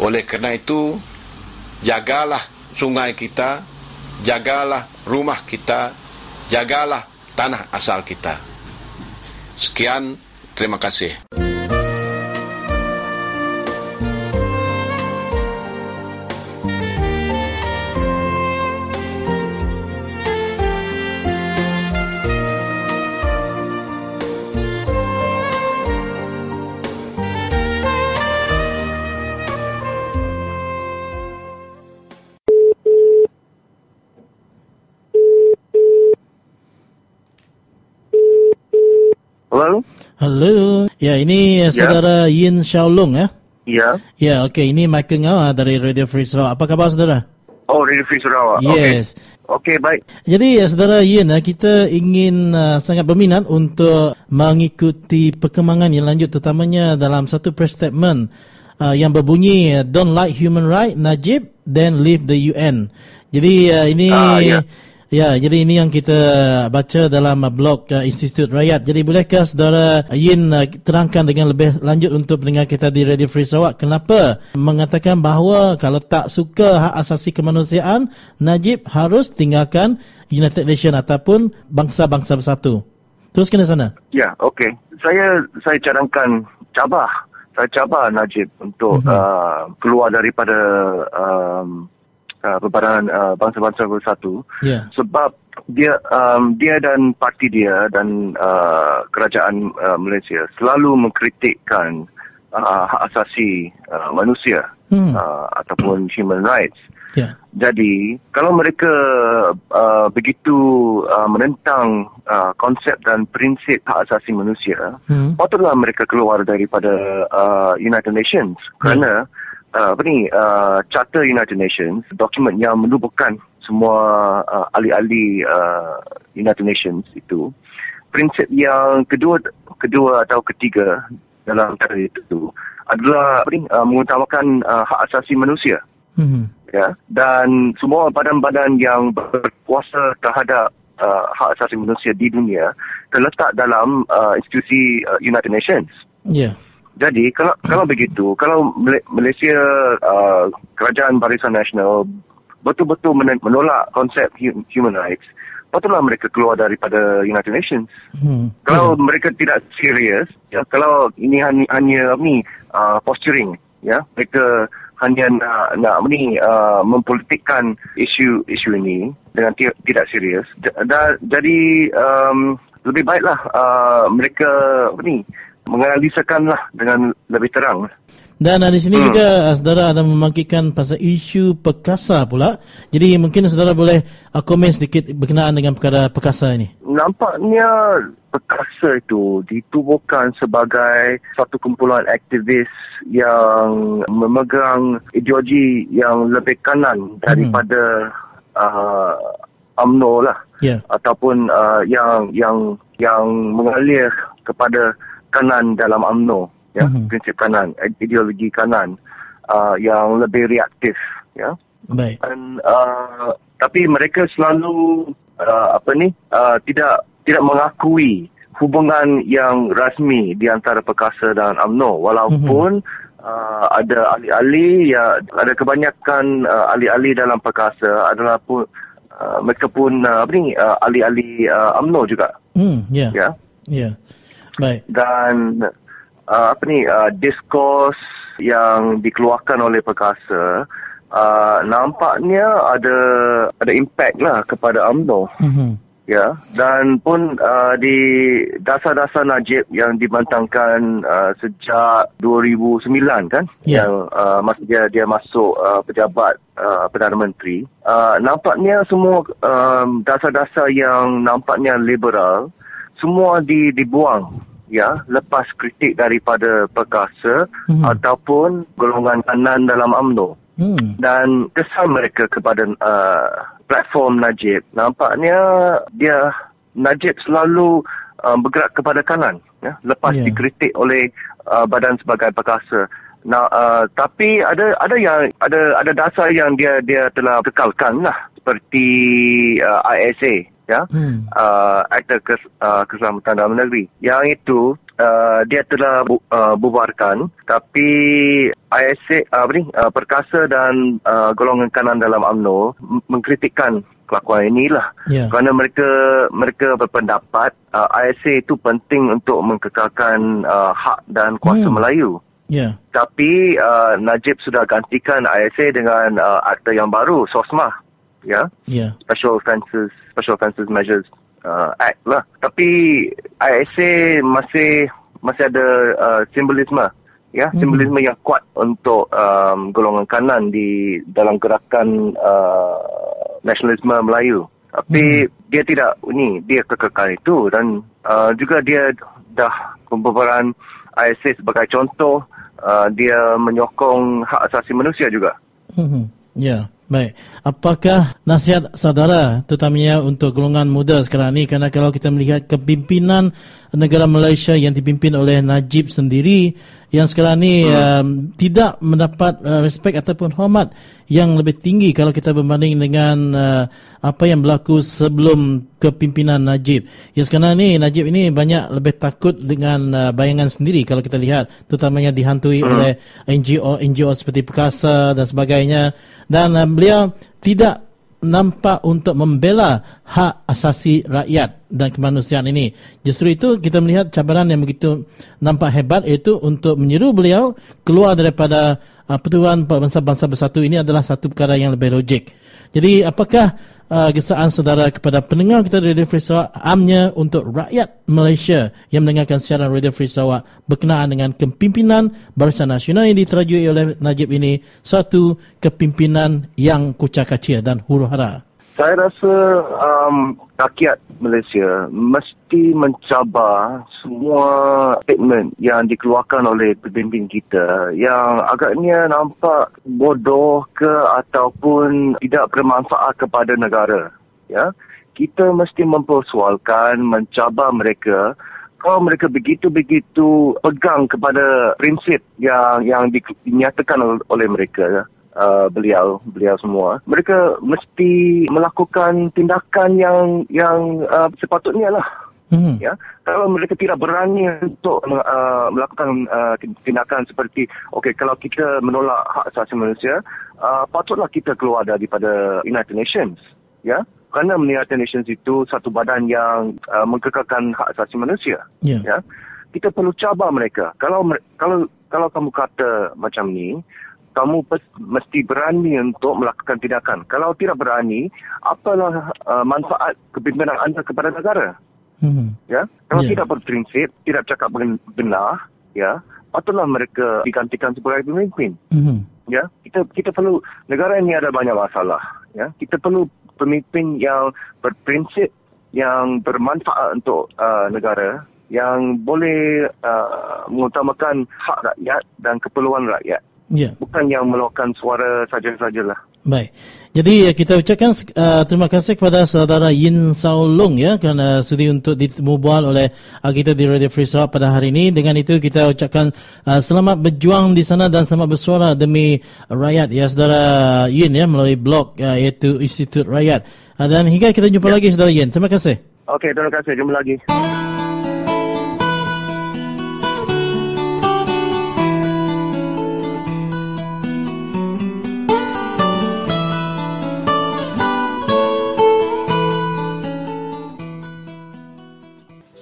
Oleh kerana itu, jagalah sungai kita, jagalah rumah kita, jagalah tanah asal kita. Sekian, terima kasih. Halo. Ya, ini ya. saudara Yin Xiaolong ya. Ya. Ya, okey. Ini Michael Ngau ah, dari Radio Free Sarawak. Apa khabar saudara? Oh, Radio Free Sarawak. Yes. Okey, okay, baik. Jadi, ya, saudara Yin, ah, kita ingin uh, sangat berminat untuk mengikuti perkembangan yang lanjut terutamanya dalam satu press statement uh, yang berbunyi Don't like human right, Najib, then leave the UN. Jadi, uh, ini... Uh, yeah. Ya, jadi ini yang kita baca dalam blog uh, Institut Rakyat. Jadi bolehkah saudara Yin uh, terangkan dengan lebih lanjut untuk pendengar kita di Radio Free Sarawak kenapa mengatakan bahawa kalau tak suka hak asasi kemanusiaan, Najib harus tinggalkan United Nations ataupun bangsa-bangsa bersatu. Teruskan di sana. Ya, okey. Saya saya cadangkan cabar. Saya cabar Najib untuk uh-huh. uh, keluar daripada um, uh, Perbadangan uh, Bangsa-Bangsa Bersatu yeah. sebab dia um, dia dan parti dia dan uh, kerajaan uh, Malaysia selalu mengkritikkan uh, hak asasi uh, manusia hmm. uh, ataupun human rights. Yeah. Jadi kalau mereka uh, begitu uh, menentang uh, konsep dan prinsip hak asasi manusia, hmm. patutlah mereka keluar daripada uh, United Nations kerana yeah uh, apa ni uh, Charter United Nations dokumen yang menubuhkan semua uh, ahli-ahli uh, United Nations itu prinsip yang kedua kedua atau ketiga dalam charter itu adalah apa ni uh, mengutamakan uh, hak asasi manusia mm-hmm. ya dan semua badan-badan yang berkuasa terhadap uh, hak asasi manusia di dunia terletak dalam uh, institusi uh, United Nations ya yeah. Jadi kalau kalau begitu, kalau Malaysia uh, kerajaan Barisan Nasional betul-betul menolak konsep human rights, patutlah mereka keluar daripada United Nations. Hmm. Kalau yeah. mereka tidak serius, ya, kalau ini hanya hanya ni uh, posturing, ya, mereka hanya nak nak ni uh, mempolitikkan isu isu ini dengan tidak serius. Da, jadi um, lebih baiklah uh, mereka ni menganalisakanlah dengan lebih terang. Dan di sini hmm. juga uh, saudara ada membangkitkan pasal isu perkasa pula. Jadi mungkin saudara boleh uh, komen sedikit berkenaan dengan perkara perkasa ini. Nampaknya perkasa itu ditubuhkan sebagai satu kumpulan aktivis yang memegang ideologi yang lebih kanan daripada hmm. uh, UMNO lah. Yeah. Ataupun uh, yang yang yang mengalir kepada kanan dalam UMNO ya mm-hmm. prinsip kanan ideologi kanan uh, yang lebih reaktif ya baik dan uh, tapi mereka selalu uh, apa ni uh, tidak tidak mengakui hubungan yang rasmi di antara perkasa dan UMNO walaupun mm-hmm. Uh, ada ahli-ahli ya ada kebanyakan uh, ahli-ahli dalam perkasa adalah pun uh, mereka pun uh, apa ni uh, ahli-ahli uh, UMNO juga. Hmm, ya. Yeah. Ya. Yeah. Yeah. Baik. Dan uh, apa ni uh, diskurs yang dikeluarkan oleh perkasa uh, nampaknya ada ada impact lah kepada UMNO. Mm-hmm. Ya, dan pun uh, di dasar-dasar Najib yang dibantangkan uh, sejak 2009 kan, yeah. yang uh, masa dia dia masuk uh, pejabat uh, perdana menteri, uh, nampaknya semua um, dasar-dasar yang nampaknya liberal semua di, dibuang ya lepas kritik daripada perkasa hmm. ataupun golongan kanan dalam AMNO hmm. dan kesan mereka kepada uh, platform Najib nampaknya dia Najib selalu uh, bergerak kepada kanan ya lepas yeah. dikritik oleh uh, badan sebagai perkasa Nah, uh, tapi ada ada yang ada ada dasar yang dia dia telah kekalkan lah seperti uh, ISA ya hmm. uh, akta kes, uh, keselamatan dalam negeri yang itu uh, dia telah bu, uh, bubarkan tapi ISA uh, apa ni uh, perkasa dan uh, golongan kanan dalam AMNO mengkritikkan kelakuan inilah yeah. kerana mereka mereka berpendapat uh, ISA itu penting untuk mengkekalkan uh, hak dan kuasa hmm. Melayu Yeah. Tapi uh, Najib sudah gantikan ISA dengan uh, akta yang baru, SOSMA. Ya. Yeah. Special Offences Special Offences Measures uh, Act lah. Tapi ISA masih masih ada uh, simbolisme ya, hmm. simbolisme yang kuat untuk um, golongan kanan di dalam gerakan uh, nasionalisme Melayu. Tapi hmm. dia tidak ni, dia kekalkan itu dan uh, juga dia dah pembubaran ISA sebagai contoh uh, dia menyokong hak asasi manusia juga. Hmm. Ya. Yeah. Baik, apakah nasihat saudara terutamanya untuk golongan muda sekarang ini kerana kalau kita melihat kepimpinan negara Malaysia yang dipimpin oleh Najib sendiri yang sekarang ni hmm. um, tidak mendapat uh, respect ataupun hormat yang lebih tinggi kalau kita berbanding dengan uh, apa yang berlaku sebelum kepimpinan Najib. Ya sekarang ni Najib ini banyak lebih takut dengan uh, bayangan sendiri kalau kita lihat terutamanya dihantui hmm. oleh NGO NGO seperti Perkasa dan sebagainya dan uh, beliau tidak nampak untuk membela hak asasi rakyat dan kemanusiaan ini. Justru itu kita melihat cabaran yang begitu nampak hebat iaitu untuk menyeru beliau keluar daripada uh, Pertuan Bangsa-Bangsa Bersatu ini adalah satu perkara yang lebih logik. Jadi apakah uh, gesaan saudara kepada pendengar kita di Radio Free Sarawak amnya untuk rakyat Malaysia yang mendengarkan siaran Radio Free Sarawak berkenaan dengan kepimpinan Barisan Nasional yang diterajui oleh Najib ini satu kepimpinan yang kucak kacir dan huru hara. Saya rasa um, rakyat Malaysia mesti mencabar semua statement yang dikeluarkan oleh pemimpin kita yang agaknya nampak bodoh ke ataupun tidak bermanfaat kepada negara. Ya, kita mesti mempersoalkan, mencabar mereka kalau mereka begitu-begitu pegang kepada prinsip yang yang dinyatakan oleh mereka. Ya uh, beliau beliau semua. Mereka mesti melakukan tindakan yang yang uh, sepatutnya lah. Hmm. ya. Kalau mereka tidak berani untuk uh, melakukan uh, tindakan seperti okey kalau kita menolak hak asasi manusia uh, patutlah kita keluar daripada United Nations. Ya. Kerana United Nations itu satu badan yang uh, mengekalkan hak asasi manusia. Yeah. ya. Kita perlu cabar mereka. Kalau kalau kalau kamu kata macam ni kamu mesti berani untuk melakukan tindakan. Kalau tidak berani, apalah uh, manfaat kepimpinan anda kepada negara? Hmm. Ya, kalau yeah. tidak berprinsip, tidak cakap benar, ya, patutlah mereka digantikan sebagai pemimpin. Hmm. Ya, kita kita perlu negara ini ada banyak masalah. Ya, kita perlu pemimpin yang berprinsip, yang bermanfaat untuk uh, negara, yang boleh uh, mengutamakan hak rakyat dan keperluan rakyat. Yeah. Bukan yang meluahkan suara saja-sajalah. Baik. Jadi kita ucapkan uh, terima kasih kepada saudara Yin Sao Long ya kerana sudi untuk dimubual oleh uh, kita di Radio Free Sarawak pada hari ini. Dengan itu kita ucapkan uh, selamat berjuang di sana dan selamat bersuara demi rakyat ya saudara Yin ya melalui blog uh, iaitu Institut Rakyat. Uh, dan hingga kita jumpa ya. lagi saudara Yin. Terima kasih. Okey, terima kasih. Jumpa lagi.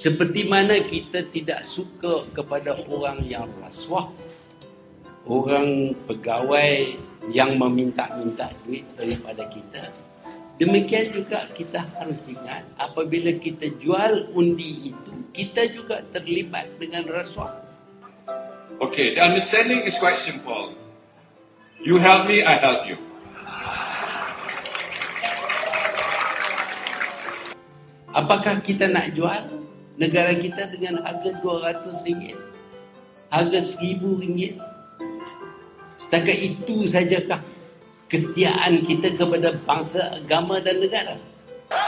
Seperti mana kita tidak suka kepada orang yang rasuah, orang pegawai yang meminta-minta duit daripada kita, demikian juga kita harus ingat apabila kita jual undi itu, kita juga terlibat dengan rasuah. Okay, the understanding is quite simple. You help me, I help you. Apakah kita nak jual? Negara kita dengan harga RM200, harga RM1,000. Setakat itu sajakah kesetiaan kita kepada bangsa, agama dan negara?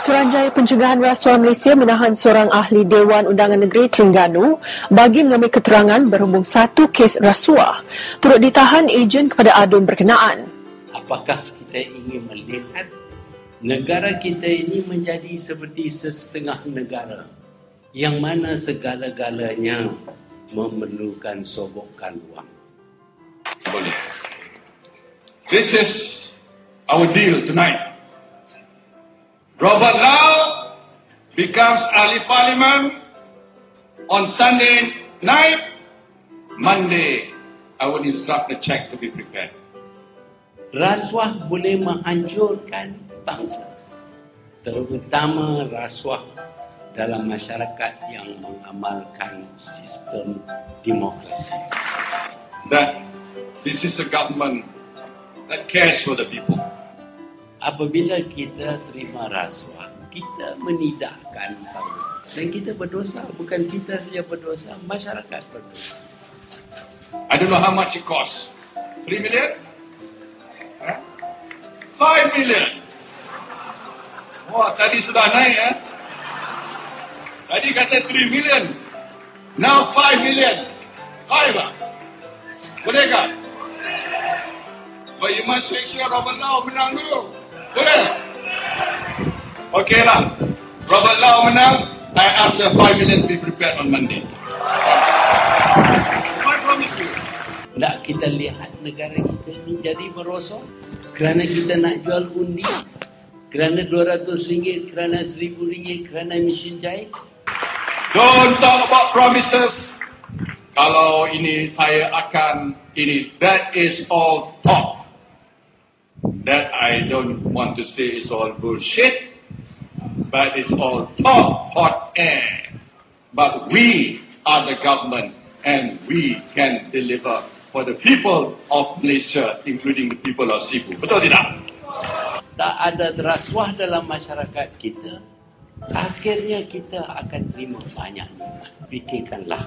Suruhanjaya Pencegahan Rasuah Malaysia menahan seorang ahli Dewan Undangan Negeri Terengganu bagi mengambil keterangan berhubung satu kes rasuah. Turut ditahan ejen kepada adun berkenaan. Apakah kita ingin melihat negara kita ini menjadi seperti sesetengah negara yang mana segala-galanya memerlukan sogokan wang. Boleh. This is our deal tonight. Robert Lau becomes ahli parliament on Sunday night. Monday, I will instruct the check to be prepared. Rasuah boleh menghancurkan bangsa. Terutama rasuah dalam masyarakat yang mengamalkan sistem demokrasi. That this is a government that cares for the people. Apabila kita terima rasuah, kita menidakkan parlimen. Dan kita berdosa, bukan kita saja berdosa, masyarakat berdosa. I don't know how much it costs. 3 million? Huh? 5 million? Wah, tadi sudah naik ya. Eh? Tadi kata 3 million. Now 5 million. 5 lah. Boleh kan? But you must make sure Robert Lau menang dulu. Boleh? Okey lah. Robert Lau menang. I ask the 5 million to be prepared on Monday. Tak kita lihat negara kita ini jadi merosot kerana kita nak jual undi kerana RM200, kerana RM1,000, kerana mesin jahit. Don't talk about promises. Kalau ini saya akan ini that is all talk. That I don't want to say is all bullshit, but it's all talk, hot air. But we are the government and we can deliver for the people of Malaysia, including the people of Cebu. Betul tidak? Tak ada rasuah dalam masyarakat kita. Akhirnya kita akan terima banyak nikmat. Fikirkanlah.